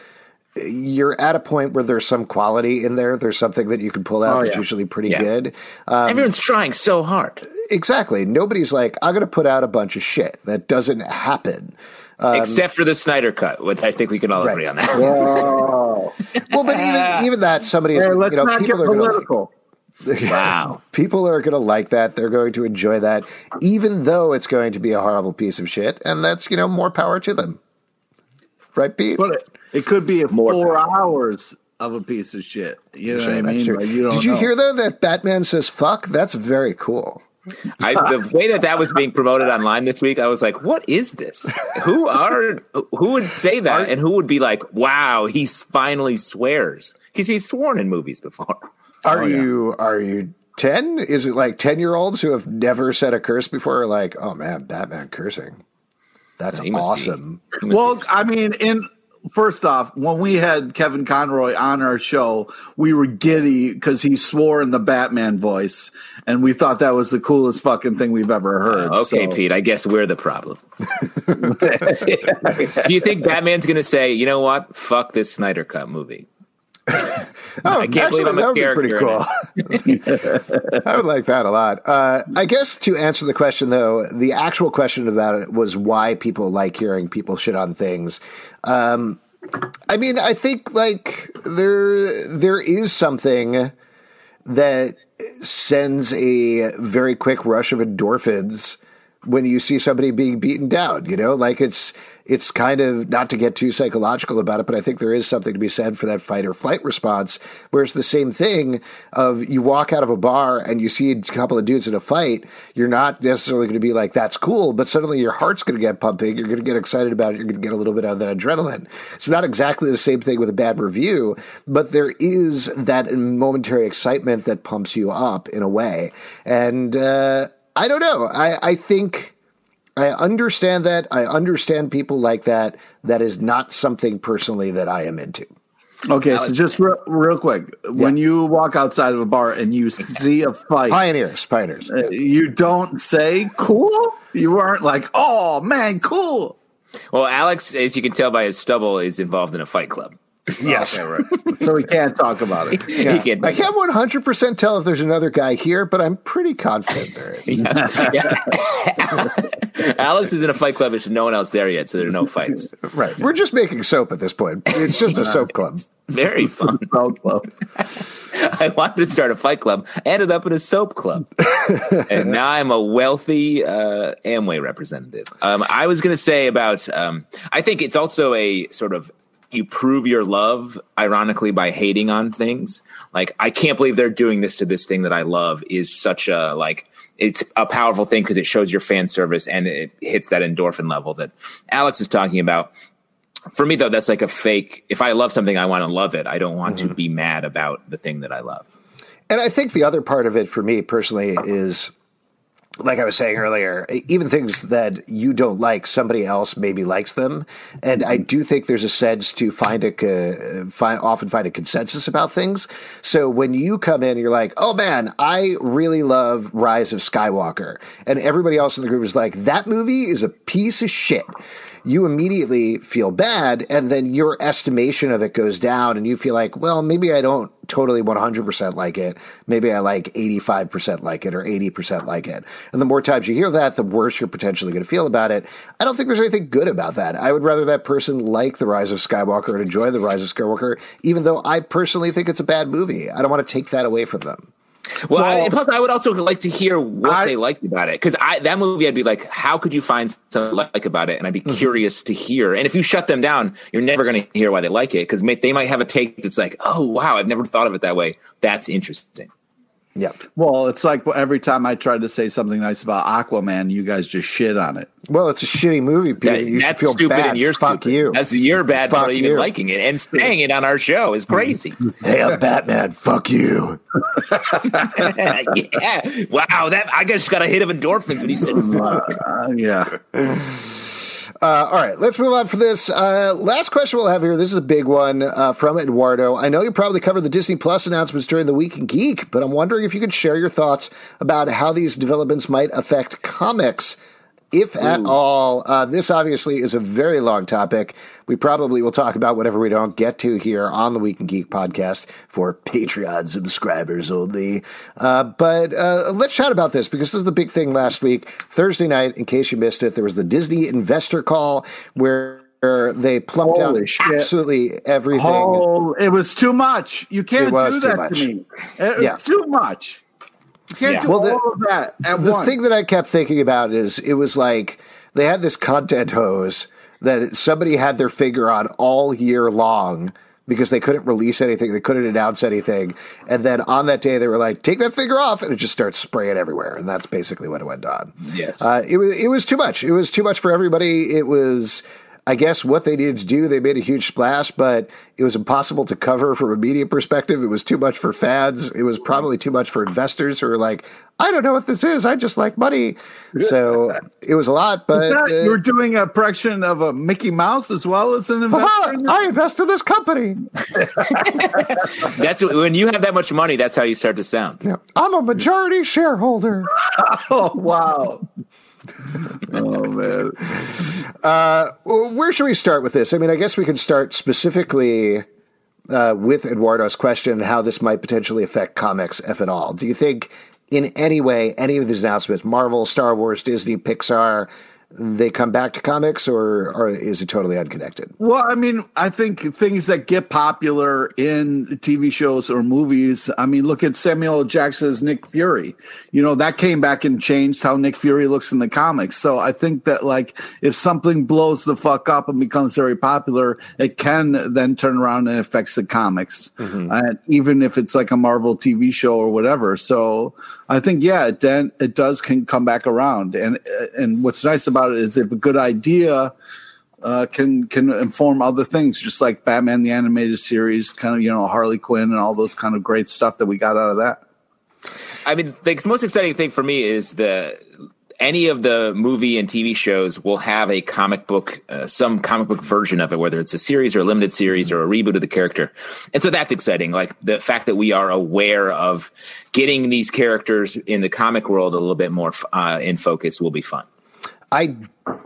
you're at a point where there's some quality in there. There's something that you can pull out Oh, that's yeah. usually pretty Yeah. good. Um, Everyone's trying so hard, exactly. Nobody's like, I'm going to put out a bunch of shit. That doesn't happen. Um, except for the Snyder cut. Which I think we can all Right. agree on that. Well, but even even that, somebody is, hey, let's you know, not get people are going to political. Wow. people are going to like that. They're going to enjoy that, even though it's going to be a horrible piece of shit. And that's, you know, more power to them. Right, Pete? But it, it could be a More four hours of a piece of shit. You know Sure, what I mean? Like, you don't Did you know. hear, though, that Batman says fuck? That's very cool. I, the way that that was being promoted online this week, I was like, "What is this? Who are who would say that, and who would be like, wow, he finally swears because he's sworn in movies before." Are Oh, yeah. you are you 10? Is it like 10 year olds who have never said a curse before are like, oh man, Batman cursing? That's He must be- awesome. Well, I mean, in first off, when we had Kevin Conroy on our show, we were giddy because he swore in the Batman voice, and we thought that was the coolest fucking thing we've ever heard. Uh, okay, so- Pete, I guess we're the problem. Do you think Batman's going to say, "You know what? Fuck this Snyder Cut movie"? Oh, I can't believe I'm a that would be pretty cool. I would like that a lot. Uh, I guess to answer the question, though, the actual question about it was why people like hearing people shit on things. Um, I mean, I think like there there is something that sends a very quick rush of endorphins when you see somebody being beaten down you know? Like it's it's kind of not to get too psychological about it but i think there is something to be said for that fight or flight response where it's the same thing of you walk out of a bar and you see a couple of dudes in a fight you're not necessarily going to be like that's cool but suddenly your heart's going to get pumping you're going to get excited about it you're going to get a little bit of that adrenaline. It's not exactly the same thing with a bad review but there is that momentary excitement that pumps you up in a way. And uh, i don't know I, I think I understand that. I understand people like that. That is not something personally that I am into. Okay, so just real, real quick, when you walk outside of a bar and you see a fight, Pioneers, pioneers. uh, you don't say "cool." You aren't like, "Oh man, cool." Well, Alex, as you can tell by his stubble, is involved in a fight club. Yes. So we can't talk about it. Yeah. He can't. I can't 100% tell if there's another guy here, but I'm pretty confident there is. Yeah. Alex is in a fight club. There's no one else there yet, so there are no fights. Right. We're just making soap at this point. It's just a soap club. Very fun. So close. I wanted to start a fight club. I ended up in a soap club, and now I'm a wealthy uh, Amway representative. Um, I was going to say about. Um, I think it's also a sort of you prove your love, ironically, by hating on things. Like I can't believe they're doing this to this thing that I love. Is such a like. It's a powerful thing because it shows your fan service and it hits that endorphin level that Alex is talking about for me though that's like a fake if i love something i want to love it i don't want to mm-hmm. be mad about the thing that i love And I think the other part of it for me personally is, like I was saying earlier, even things that you don't like, somebody else maybe likes them, and I do think there's a sense to find a find often find a consensus about things. So when you come in, you're like, "Oh man, I really love Rise of Skywalker," and everybody else in the group is like, "That movie is a piece of shit." You immediately feel bad, and then your estimation of it goes down, and you feel like, well, maybe I don't totally 100% like it. Maybe I like 85% like it or 80% like it. And the more times you hear that, the worse you're potentially going to feel about it. I don't think there's anything good about that. I would rather that person like The Rise of Skywalker and enjoy The Rise of Skywalker, even though I personally think it's a bad movie. I don't want to take that away from them. Well, well I, plus I would also like to hear what I, they liked about it because I that movie I'd be like, how could you find something like about it? And I'd be mm-hmm. curious to hear. And if you shut them down, you're never going to hear why they like it because they might have a take that's like, oh wow, I've never thought of it that way. That's interesting. Yeah. Well, it's like every time I tried to say something nice about Aquaman, you guys just shit on it. Well, it's a shitty movie, Peter. That, you that's feel stupid, bad. and you're Fuck stupid. you. That's you're bad Fuck for even liking it and saying it on our show is crazy. hey, I'm Batman. Fuck you. yeah. Wow. That I just got a hit of endorphins when he said fuck. Uh, yeah. Uh, all right, let's move on for this. Uh, last question we'll have here. This is a big one uh, from Eduardo. I know you probably covered the Disney Plus announcements during the Week in Geek, but I'm wondering if you could share your thoughts about how these developments might affect comics if at Ooh. all. Uh, this obviously is a very long topic. We probably will talk about whatever we don't get to here on the Week in Geek podcast for Patreon subscribers only. Uh, but uh, let's chat about this because this is the big thing last week. Thursday night, in case you missed it, there was the Disney investor call where they plumped Holy out shit. absolutely everything. Oh, it was too much. You can't do that to me. It's yeah. too much. You can't yeah. do well, all the, of that at The once. thing that I kept thinking about is it was like they had this content hose that somebody had their finger on all year long because they couldn't release anything, they couldn't announce anything, and then on that day they were like, "Take that finger off," and it just starts spraying everywhere, and that's basically what it went on. Yes, uh, it was it was too much. It was too much for everybody. It was I guess what they needed to do, they made a huge splash, but it was impossible to cover from a media perspective. It was too much for fans. It was probably too much for investors who were like, I don't know what this is. I just like money. So it was a lot, but uh, you're doing a production of a Mickey Mouse as well as an investor. In I invest in this company. that's when you have that much money. That's how you start to sound. Yeah. I'm a majority shareholder. oh wow oh man. Uh, where should we start with this? I mean, I guess we can start specifically uh, with Eduardo's question: how this might potentially affect comics, if at all. Do you think, in any way, any of these announcements, Marvel, Star Wars, Disney, Pixar, they come back to comics or, or is it totally unconnected? Well, I mean, I think things that get popular in TV shows or movies, I mean, look at Samuel Jackson's Nick Fury. You know, that came back and changed how Nick Fury looks in the comics. So I think that like if something blows the fuck up and becomes very popular, it can then turn around and affects the comics. Mm-hmm. And even if it's like a Marvel TV show or whatever. So I think, yeah, it then it does can come back around. And, and what's nice about it is if a good idea uh, can can inform other things, just like Batman the animated series, kind of you know Harley Quinn and all those kind of great stuff that we got out of that. I mean, the most exciting thing for me is the any of the movie and TV shows will have a comic book, uh, some comic book version of it, whether it's a series or a limited series or a reboot of the character. And so that's exciting. Like the fact that we are aware of getting these characters in the comic world a little bit more uh, in focus will be fun. I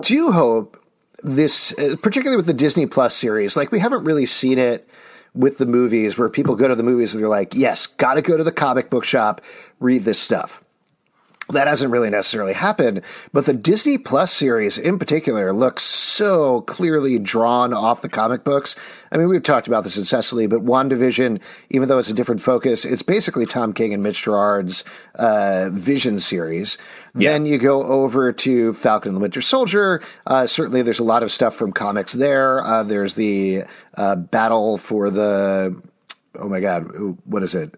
do hope this, uh, particularly with the Disney Plus series, like we haven't really seen it with the movies where people go to the movies and they're like, yes, got to go to the comic book shop, read this stuff. That hasn't really necessarily happened, but the Disney Plus series in particular looks so clearly drawn off the comic books. I mean, we've talked about this incessantly, but WandaVision, even though it's a different focus, it's basically Tom King and Mitch Gerads' uh, Vision series. Yeah. Then you go over to Falcon and the Winter Soldier. Uh, certainly, there's a lot of stuff from comics there. Uh, there's the uh, battle for the. Oh my God, what is it?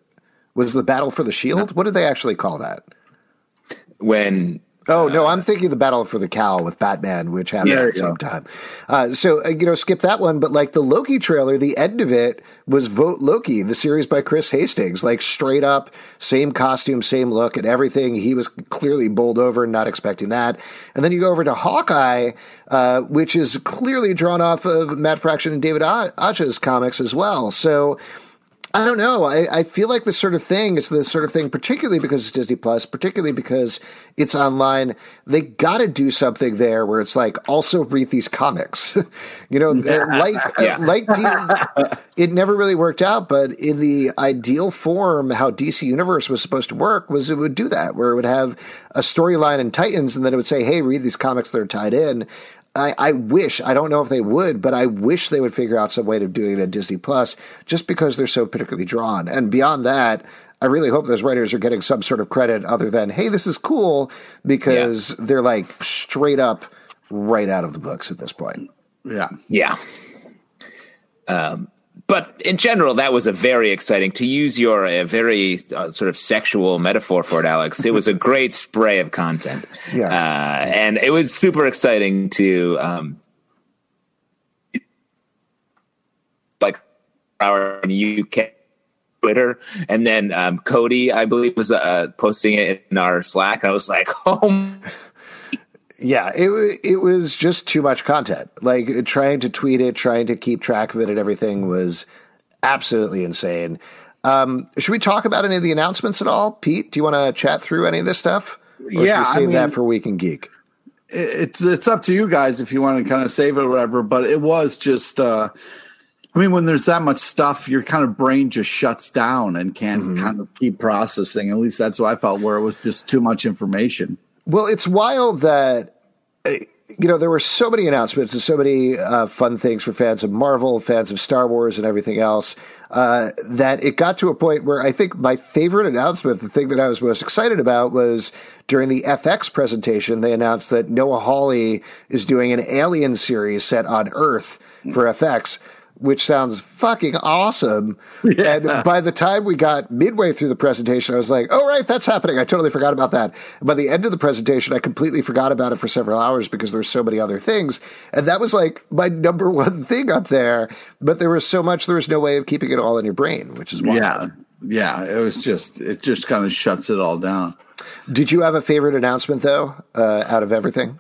Was the battle for the shield? What did they actually call that? When Oh no, I'm thinking the Battle for the Cowl with Batman, which happened yeah, at the same time. Uh, so uh, you know, skip that one. But like the Loki trailer, the end of it was "Vote Loki," the series by Chris Hastings, like straight up, same costume, same look, and everything. He was clearly bowled over, not expecting that. And then you go over to Hawkeye, uh, which is clearly drawn off of Matt Fraction and David Aja's comics as well. So I don't know. I, I feel like this sort of thing is the sort of thing, particularly because it's Disney Plus, particularly because it's online. They got to do something there where it's like also read these comics. you know, uh, like uh, Yeah. like D- it never really worked out, but in the ideal form, how DC Universe was supposed to work was it would do that, where it would have a storyline in Titans, and then it would say, "Hey, read these comics that are tied in." I, I wish I don't know if they would, but I wish they would figure out some way of doing it at Disney Plus, just because they're so particularly drawn. And beyond that, I really hope those writers are getting some sort of credit other than, "Hey, this is cool," because they're like straight up right out of the books at this point. Yeah. Yeah. Um, but in general, that was a very exciting to use your uh, very uh, sort of sexual metaphor for it, Alex. It was a great spray of content, Yeah. uh, and it was super exciting to um, like our UK Twitter, and then um, Cody, I believe, was uh, posting it in our Slack. I was like, oh Yeah, it it was just too much content. Like trying to tweet it, trying to keep track of it, and everything was absolutely insane. Um, should we talk about any of the announcements at all, Pete? Do you want to chat through any of this stuff? Or Yeah, we I save that for Week in Geek. it's it's up to you guys if you want to kind of save it or whatever. But it was just, uh, I mean, when there's that much stuff, your kind of brain just shuts down and can't kind of keep processing. At least that's what I felt, where it was just too much information. Well, it's wild that uh, you know there were so many announcements and so many uh, fun things for fans of Marvel, fans of Star Wars, and everything else. Uh, that it got to a point where I think my favorite announcement, the thing that I was most excited about, was during the FX presentation. They announced that Noah Hawley is doing an Alien series set on Earth for FX. Which sounds fucking awesome. And by the time we got midway through the presentation, I was like, oh, right, that's happening. I totally forgot about that. And by the end of the presentation, I completely forgot about it for several hours because there were so many other things. And that was like my number one thing up there. But there was so much, there was no way of keeping it all in your brain, which is why. Yeah, yeah. It was just, it just kind of shuts it all down. Did you have a favorite announcement, though, uh, out of everything?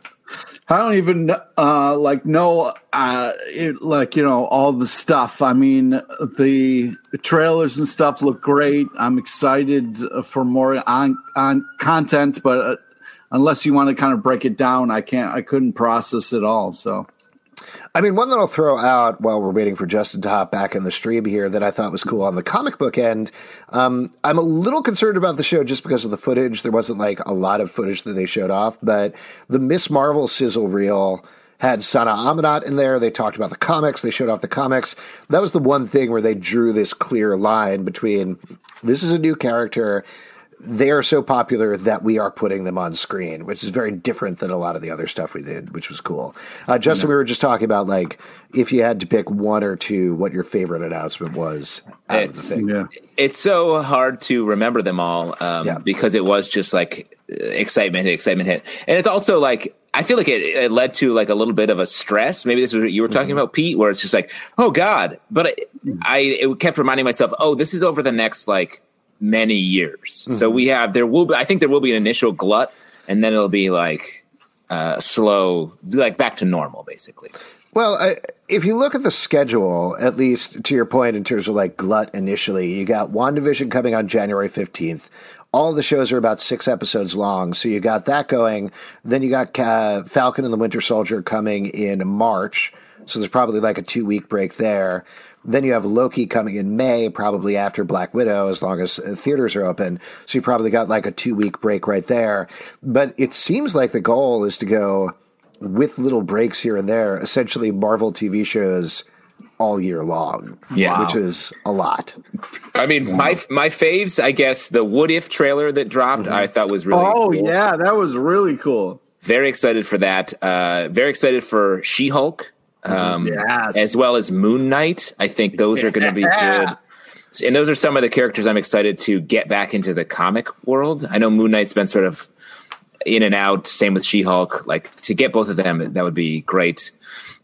I don't even uh, like know uh, it, like you know all the stuff. I mean, the trailers and stuff look great. I'm excited for more on on content, but uh, unless you want to kind of break it down, I can't. I couldn't process it all. So I mean, one that I'll throw out while we're waiting for Justin to hop back in the stream here that I thought was cool on the comic book end. Um, I'm a little concerned about the show just because of the footage. There wasn't like a lot of footage that they showed off, but the Miss Marvel sizzle reel had Sana Amanat in there. They talked about the comics. They showed off the comics. That was the one thing where they drew this clear line between this is a new character they are so popular that we are putting them on screen, which is very different than a lot of the other stuff we did, which was cool. Uh, Justin, we were just talking about like if you had to pick one or two, what your favorite announcement was out of the It's- thing. yeah, it's so hard to remember them all um, Yeah. because it was just like excitement hit, excitement hit, and it's also like I feel like it, it led to like a little bit of a stress. Maybe this is what you were talking about, Pete, where it's just like, oh God, but I, I it kept reminding myself, oh, this is over the next like many years. So we have there will be I think there will be an initial glut, and then it'll be like uh, slow, like back to normal, basically. Well, I, if you look at the schedule, at least to your point in terms of like glut initially, you got WandaVision coming on January 15th. All the shows are about six episodes long. So you got that going. Then you got uh, Falcon and the Winter Soldier coming in March. So there's probably like a two week break there. Then you have Loki coming in May, probably after Black Widow, as long as uh, theaters are open. So you probably got like a two week break right there. But it seems like the goal is to go with little breaks here and there, essentially Marvel TV shows all year long. Yeah. Which is a lot. I mean, my my faves, I guess, the What If trailer that dropped, I thought was really. Cool. Oh cool. yeah, that was really cool. very excited for that. Uh, very excited for She Hulk, um, Yes. as well as Moon Knight. I think those are going to be good. And those are some of the characters I'm excited to get back into the comic world. I know Moon Knight's been sort of in and out. Same with She Hulk. Like to get both of them, that would be great.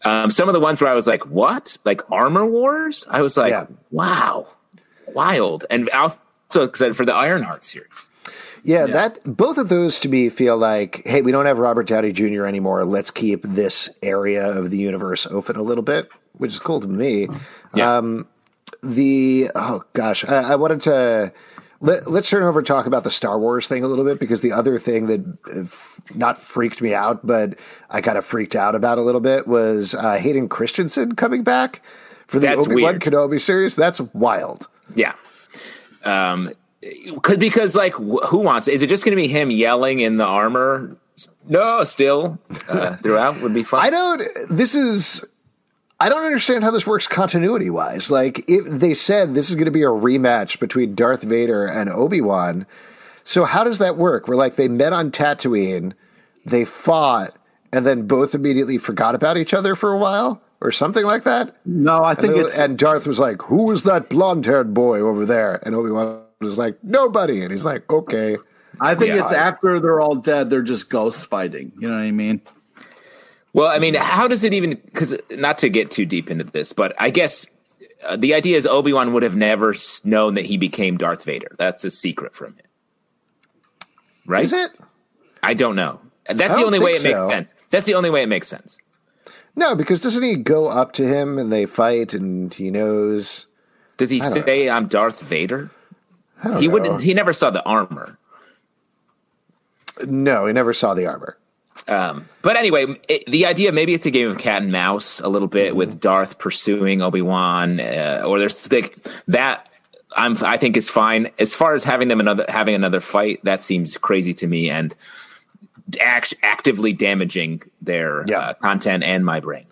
Um, some of the ones where I was like, "What?" Like Armor Wars. I was like, Yeah. "Wow, wild!" And also excited for the Ironheart series. Yeah, that both of those to me feel like, hey, we don't have Robert Downey Jr. anymore. Let's keep this area of the universe open a little bit, which is cool to me. Yeah. Um, the oh gosh, I, I wanted to let, us turn over and talk about the Star Wars thing a little bit because the other thing that uh, f- not freaked me out, but I kind of freaked out about a little bit was uh, Hayden Christensen coming back for the Obi Wan Kenobi series. That's wild. Yeah. Um, cause, because like, who wants? Is it just going to be him yelling in the armor? No, still uh, throughout would be fun. I don't. This is I don't understand how this works continuity wise. Like, if they said this is going to be a rematch between Darth Vader and Obi Wan, so how does that work? Where like they met on Tatooine, they fought, and then both immediately forgot about each other for a while, or something like that. No, I think and it's and Darth was like, "Who is that blonde haired boy over there?" And Obi Wan was like, "Nobody," and he's like, "Okay." I think yeah, it's I, after they're all dead. They're just ghost fighting. You know what I mean? Well, I mean, how does it even? Because not to get too deep into this, but I guess uh, the idea is Obi Wan would have never known that he became Darth Vader. That's a secret from him, right? Is it? I don't know. That's the only way it so. makes sense. That's the only way it makes sense. No, because doesn't he go up to him and they fight, and he knows? Does he say, know. "I'm Darth Vader"? He know. wouldn't. He never saw the armor. No, he never saw the armor. Um, but anyway, it, the idea maybe it's a game of cat and mouse a little bit mm-hmm. with Darth pursuing Obi Wan, uh, or there's like that. I'm I think is fine as far as having them another having another fight. That seems crazy to me and act, actively damaging their yeah. uh, content and my brain.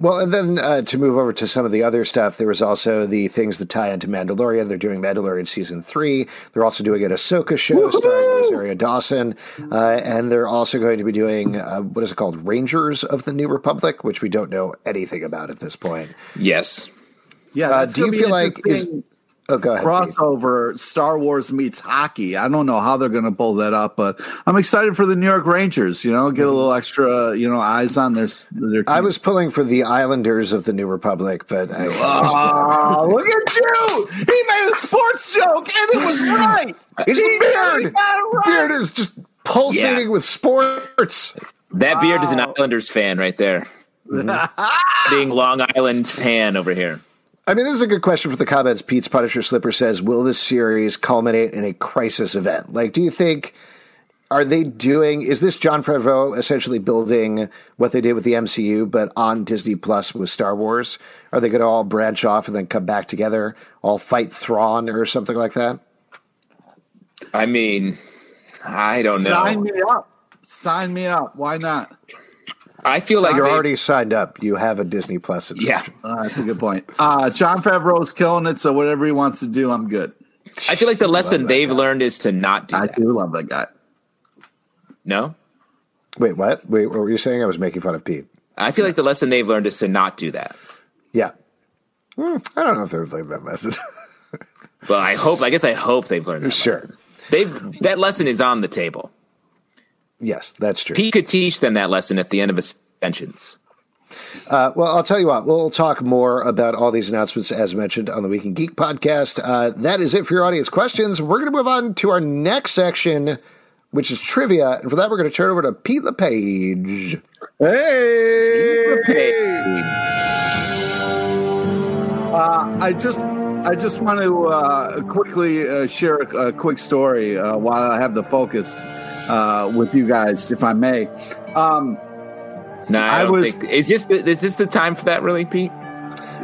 Well, and then uh, to move over to some of the other stuff, there was also the things that tie into Mandalorian. They're doing Mandalorian season three. They're also doing an Ahsoka show Woo-hoo! starring Rosario Dawson, uh, and they're also going to be doing uh, what is it called, Rangers of the New Republic, which we don't know anything about at this point. Yes. Yeah. Uh, do you feel like is Oh, go ahead. Crossover Pete. Star Wars meets hockey. I don't know how they're going to pull that up, but I'm excited for the New York Rangers. You know, get a mm-hmm. little extra, you know, eyes on their their. Team. I was pulling for the Islanders of the New Republic, but I. Oh, look at you! He made a sports joke, and it was right. His he beard, right. beard is just pulsating yeah. with sports. That wow. beard is an Islanders fan right there. Being Long Island fan over here. I mean, this is a good question for the comments. Pete's Punisher Slipper says, "Will this series culminate in a crisis event? Like, do you think are they doing? Is this Jon Favreau essentially building what they did with the MCU, but on Disney Plus with Star Wars? Are they going to all branch off and then come back together, all fight Thrawn or something like that? I mean, I don't know. Sign me up. Sign me up. Why not? I feel like you're they, already signed up. You have a Disney Plus subscription. Yeah, uh, that's a good point. Uh, Jon Favreau's killing it, so whatever he wants to do, I'm good. I feel like the lesson they've guy. learned is to not do that. I that. do love that guy. No? Wait, what? Wait, what were you saying? I was making fun of Pete. I feel like the lesson they've learned is to not do that. Yeah. Hmm, I don't know if they've learned that lesson. well, I hope. I guess I hope they've learned that. Sure. Lesson. They've that lesson is on the table. Yes, that's true. He could teach them that lesson at the end of a sentence. Uh, well, I'll tell you what, we'll talk more about all these announcements as mentioned on the Week in Geek podcast. Uh, that is it for your audience questions. We're going to move on to our next section, which is trivia. And for that, we're going to turn over to Pete LePage. Hey! LePage. Uh, I just. I just want to uh, quickly uh, share a, a, quick story uh, while I have the focus with you guys, if I may. Um, no, I, I was. Think, is this the, is this the time for that? Really, Pete?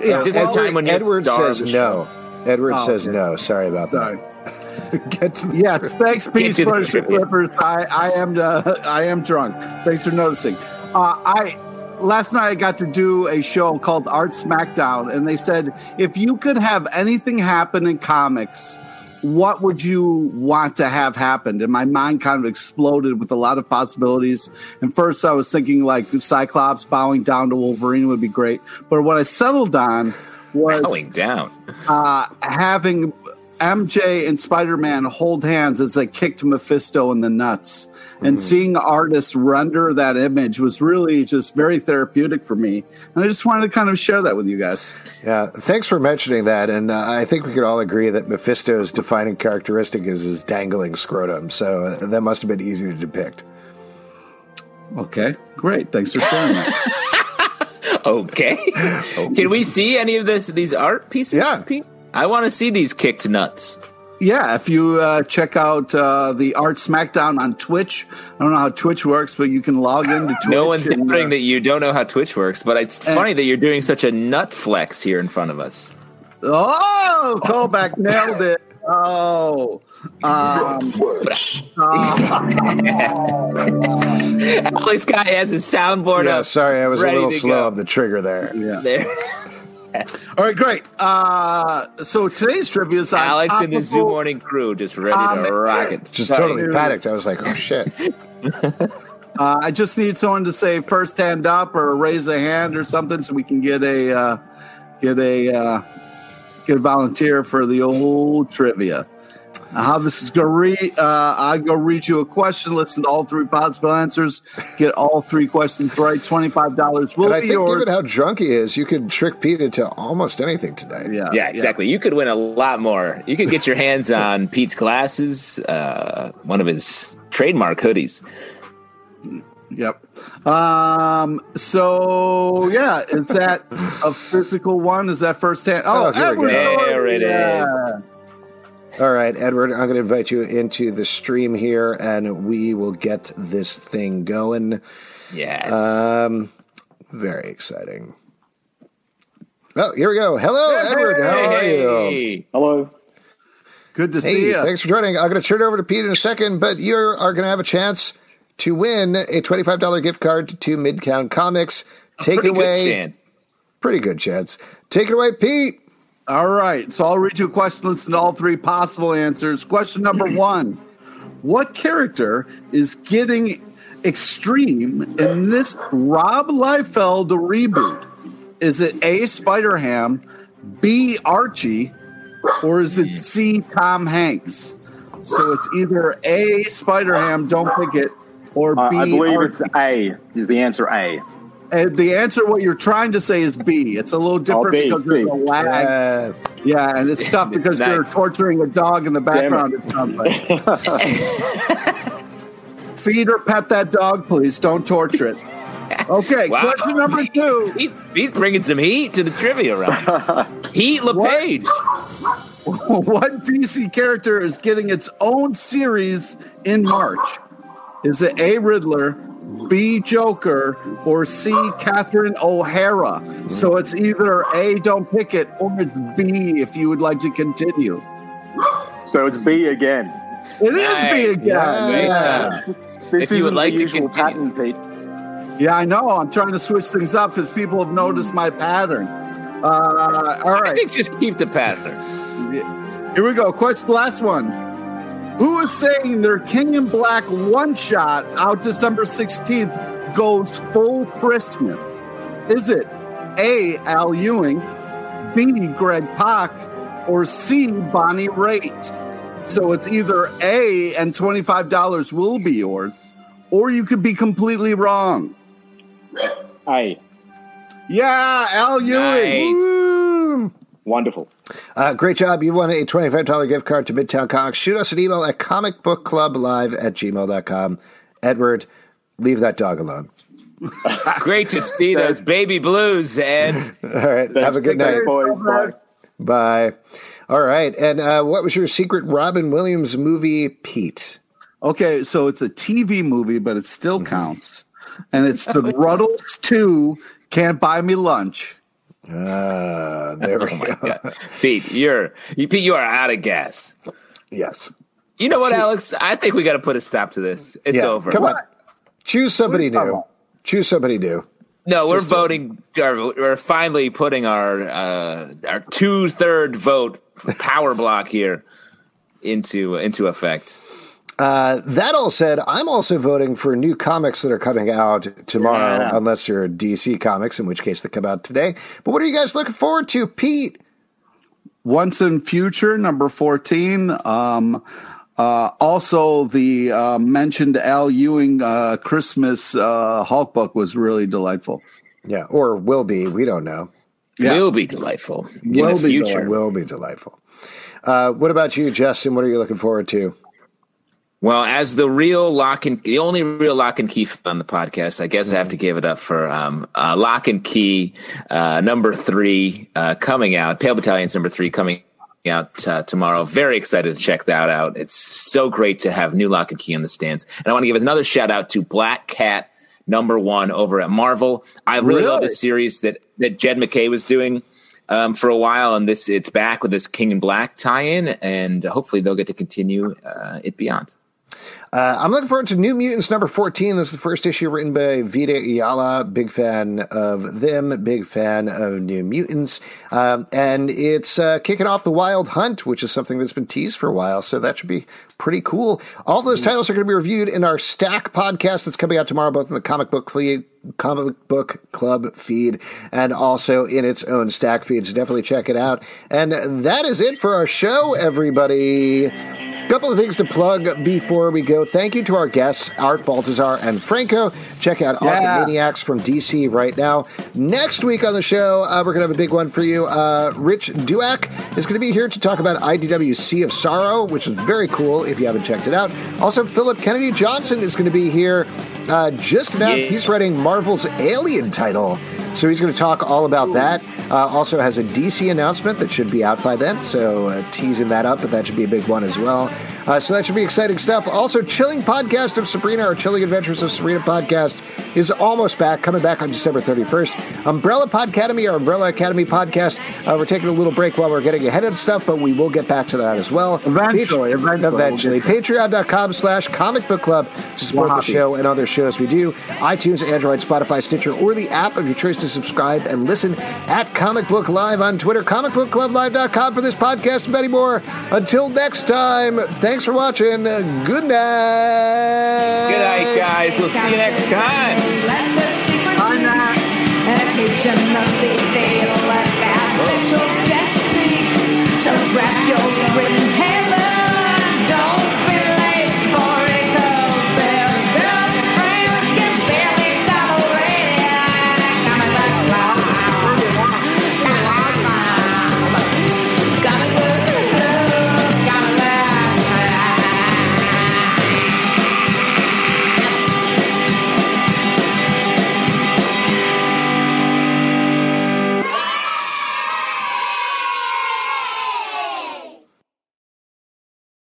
Yeah, is this the time when Edward says no? Edward oh, says okay. no. Sorry about Sorry. that. Get to the yes, thanks, Pete. for the Clippers. I, I am uh, I am drunk. Thanks for noticing. Uh, I last night I got to do a show called Art Smackdown, and they said if you could have anything happen in comics what would you want to have happened? And my mind kind of exploded with a lot of possibilities. And first, I was thinking like Cyclops bowing down to Wolverine would be great. But what I settled on was bowing down, uh, having MJ and Spider Man hold hands as they kicked Mephisto in the nuts. And mm-hmm. seeing artists render that image was really just very therapeutic for me. And I just wanted to kind of share that with you guys. Yeah, thanks for mentioning that. And uh, I think we could all agree that Mephisto's defining characteristic is his dangling scrotum. So uh, that must have been easy to depict. Okay, great. Thanks for sharing that. okay. Can we see any of this? These art pieces? Yeah. Pete? I want to see these kicked nuts. Yeah, if you uh, check out uh, the Art Smackdown on Twitch, I don't know how Twitch works, but you can log into Twitch. No one's and, doubting uh, that you don't know how Twitch works, but it's funny that you're doing such a nut flex here in front of us. Oh, callback, nailed it. Oh, um, Alex Guy has a soundboard Yeah, up. sorry, I was a little slow go. on the trigger there. yeah. There. All right, great. Uh, so today's trivia is on Alex and the Zoo Morning crew just ready Comic. to rock it. Just Sorry. totally panicked. I was like, oh shit. Uh, I just need someone to say first hand up or raise a hand or something, so we can get a uh, get a uh, get a volunteer for the old trivia. Uh, how this is going to read? Uh, I go read you a question, listen to all three possible answers, get all three questions right. Twenty five dollars will And I be think, yours. given how drunk he is, you could trick Pete into almost anything today. yeah, Yeah, exactly. You could win a lot more. You could get your hands on Pete's glasses, uh, one of his trademark hoodies. Yep. Um. So yeah, is that a physical one? Is that first hand? Oh, Oh, here we Edward go. Norton, There it is. Yeah. All right, Edward, I'm going to invite you into the stream here, and we will get this thing going. Yes. Um, very exciting. Oh, here we go. Hello, Hey, Edward. How are hey, you? Hello. Good to see you. thanks for joining. I'm going to turn it over to Pete in a second, but you are going to have a chance to win a $25 gift card to Midtown Comics. Take Pretty it away. good chance. Pretty good chance. Take it away, Pete. All right. So I'll read you a question, listen to all three possible answers. Question number one What character is getting extreme in this Rob Liefeld reboot? Is it A, Spider Ham, B, Archie, or is it C, Tom Hanks? So it's either A, Spider Ham, don't pick it, or Uh, B, I believe Archie. it's A. Is the answer A? And the answer, what you're trying to say is B. It's a little different B, because there's B. a lag. Uh, Yeah, and it's tough because Nice. they're torturing a dog in the background. It sounds like. Feed or pet that dog, please. Don't torture it. Okay, Wow. question number two. Pete, Pete's bringing some heat to the trivia round. heat LePage. what DC character is getting its own series in March? Is it A. Riddler, B. Joker, or C. Catherine O'Hara? So it's either A. Don't pick it, or it's B. If you would like to continue. so it's B again. It is Nice. B again. Yeah. yeah. This If you would isn't like the to usual continue. pattern, Pete. Yeah, I know. I'm trying to switch things up because people have noticed my pattern. Uh, all I think just keep the pattern. here we go. Question The last one. Who is saying their King in Black one shot out December 16th goes full Christmas? Is it A. Al Ewing, B. Greg Pak, or C. Bonnie Raitt? So it's either A and $25 will be yours, or you could be completely wrong. A. Yeah, Al Ewing. Nice. Wonderful. Uh, great job. You won a $25 gift card to Midtown Comics. Shoot us an email at comicbookclublive at gmail.com. Edward, leave that dog alone. Great to see those baby blues, Ed. All right. have a good night. Boys. Bye. Bye. All right. And uh, what was your secret Robin Williams movie, Pete? Okay, so it's a TV movie, but it still counts. And it's the Rutles 2 Can't Buy Me Lunch. Uh, there we Oh my go. God. Pete, you're you, Pete, you are out of gas. Yes. You know what, Alex? I think we got to put a stop to this. It's Yeah, over. Come on. Choose somebody What new. talking Choose somebody new. No, we're voting. Or we're finally putting our uh, our two third vote power block here into into effect. Uh, that all said, I'm also voting for new comics that are coming out tomorrow, Yeah. unless they're DC comics, in which case they come out today. But what are you guys looking forward to, Pete? Once and Future, number 14. Um, uh, also, the uh, mentioned Al Ewing uh, Christmas uh, Hulk book was really delightful. Yeah, or will be. We don't know. Yeah. Will be delightful in Will the be future. Will be delightful. Uh, what about you, Justin? What are you looking forward to? Well, as the real lock and the only real lock and key on the podcast, I guess I have to give it up for um, uh, Locke and Key uh, number three uh, coming out. Pale Battalion's number three coming out uh, tomorrow. Very excited to check that out. It's so great to have new Locke and Key in the stands. And I want to give another shout out to Black Cat number one over at Marvel. I really, Really? love this series that that Jed MacKay was doing um, for a while, and this it's back with this King in Black tie-in, and hopefully they'll get to continue uh, it beyond. Uh, I'm looking forward to New Mutants number 14. This is the first issue written by Vita Ayala. Big fan of them, big fan of New Mutants. Um, and it's uh, kicking off the Wild Hunt, which is something that's been teased for a while. So that should be pretty cool. All those titles are going to be reviewed in our Stack podcast that's coming out tomorrow, both in the comic book feed. Comic Book Club feed and also in its own stack feed. So definitely check it out. And that is it for our show, everybody. Couple of things to plug before we go. Thank you to our guests, Art Baltazar and Franco. Check out Yeah. Maniacs from DC right now. Next week on the show, uh, we're going to have a big one for you. Uh, Rich Douek is going to be here to talk about IDW Sea of Sorrow, which is very cool if you haven't checked it out. Also, Philip Kennedy Johnson is going to be here uh, just about. Yeah. He's writing Marvel's Alien title. So he's going to talk all about that. Uh, also has a DC announcement that should be out by then, so uh, teasing that up, but that should be a big one as well. Uh, so that should be exciting stuff. Also, Chilling Podcast of Sabrina, or Chilling Adventures of Sabrina podcast, is almost back, coming back on December 31st. Umbrella Podcademy, our Umbrella Academy podcast, uh, we're taking a little break while we're getting ahead of stuff, but we will get back to that as well. Eventually, eventually. Eventually. Patreon.com slash comic book club to support the show and other shows we do. iTunes, Android, Spotify, Stitcher, or the app of your choice to subscribe and listen at Comic Book Live on Twitter, comicbookclublive.com for this podcast and many more. Until next time, thanks for watching. Good night. Good night, guys. We'll see you next time.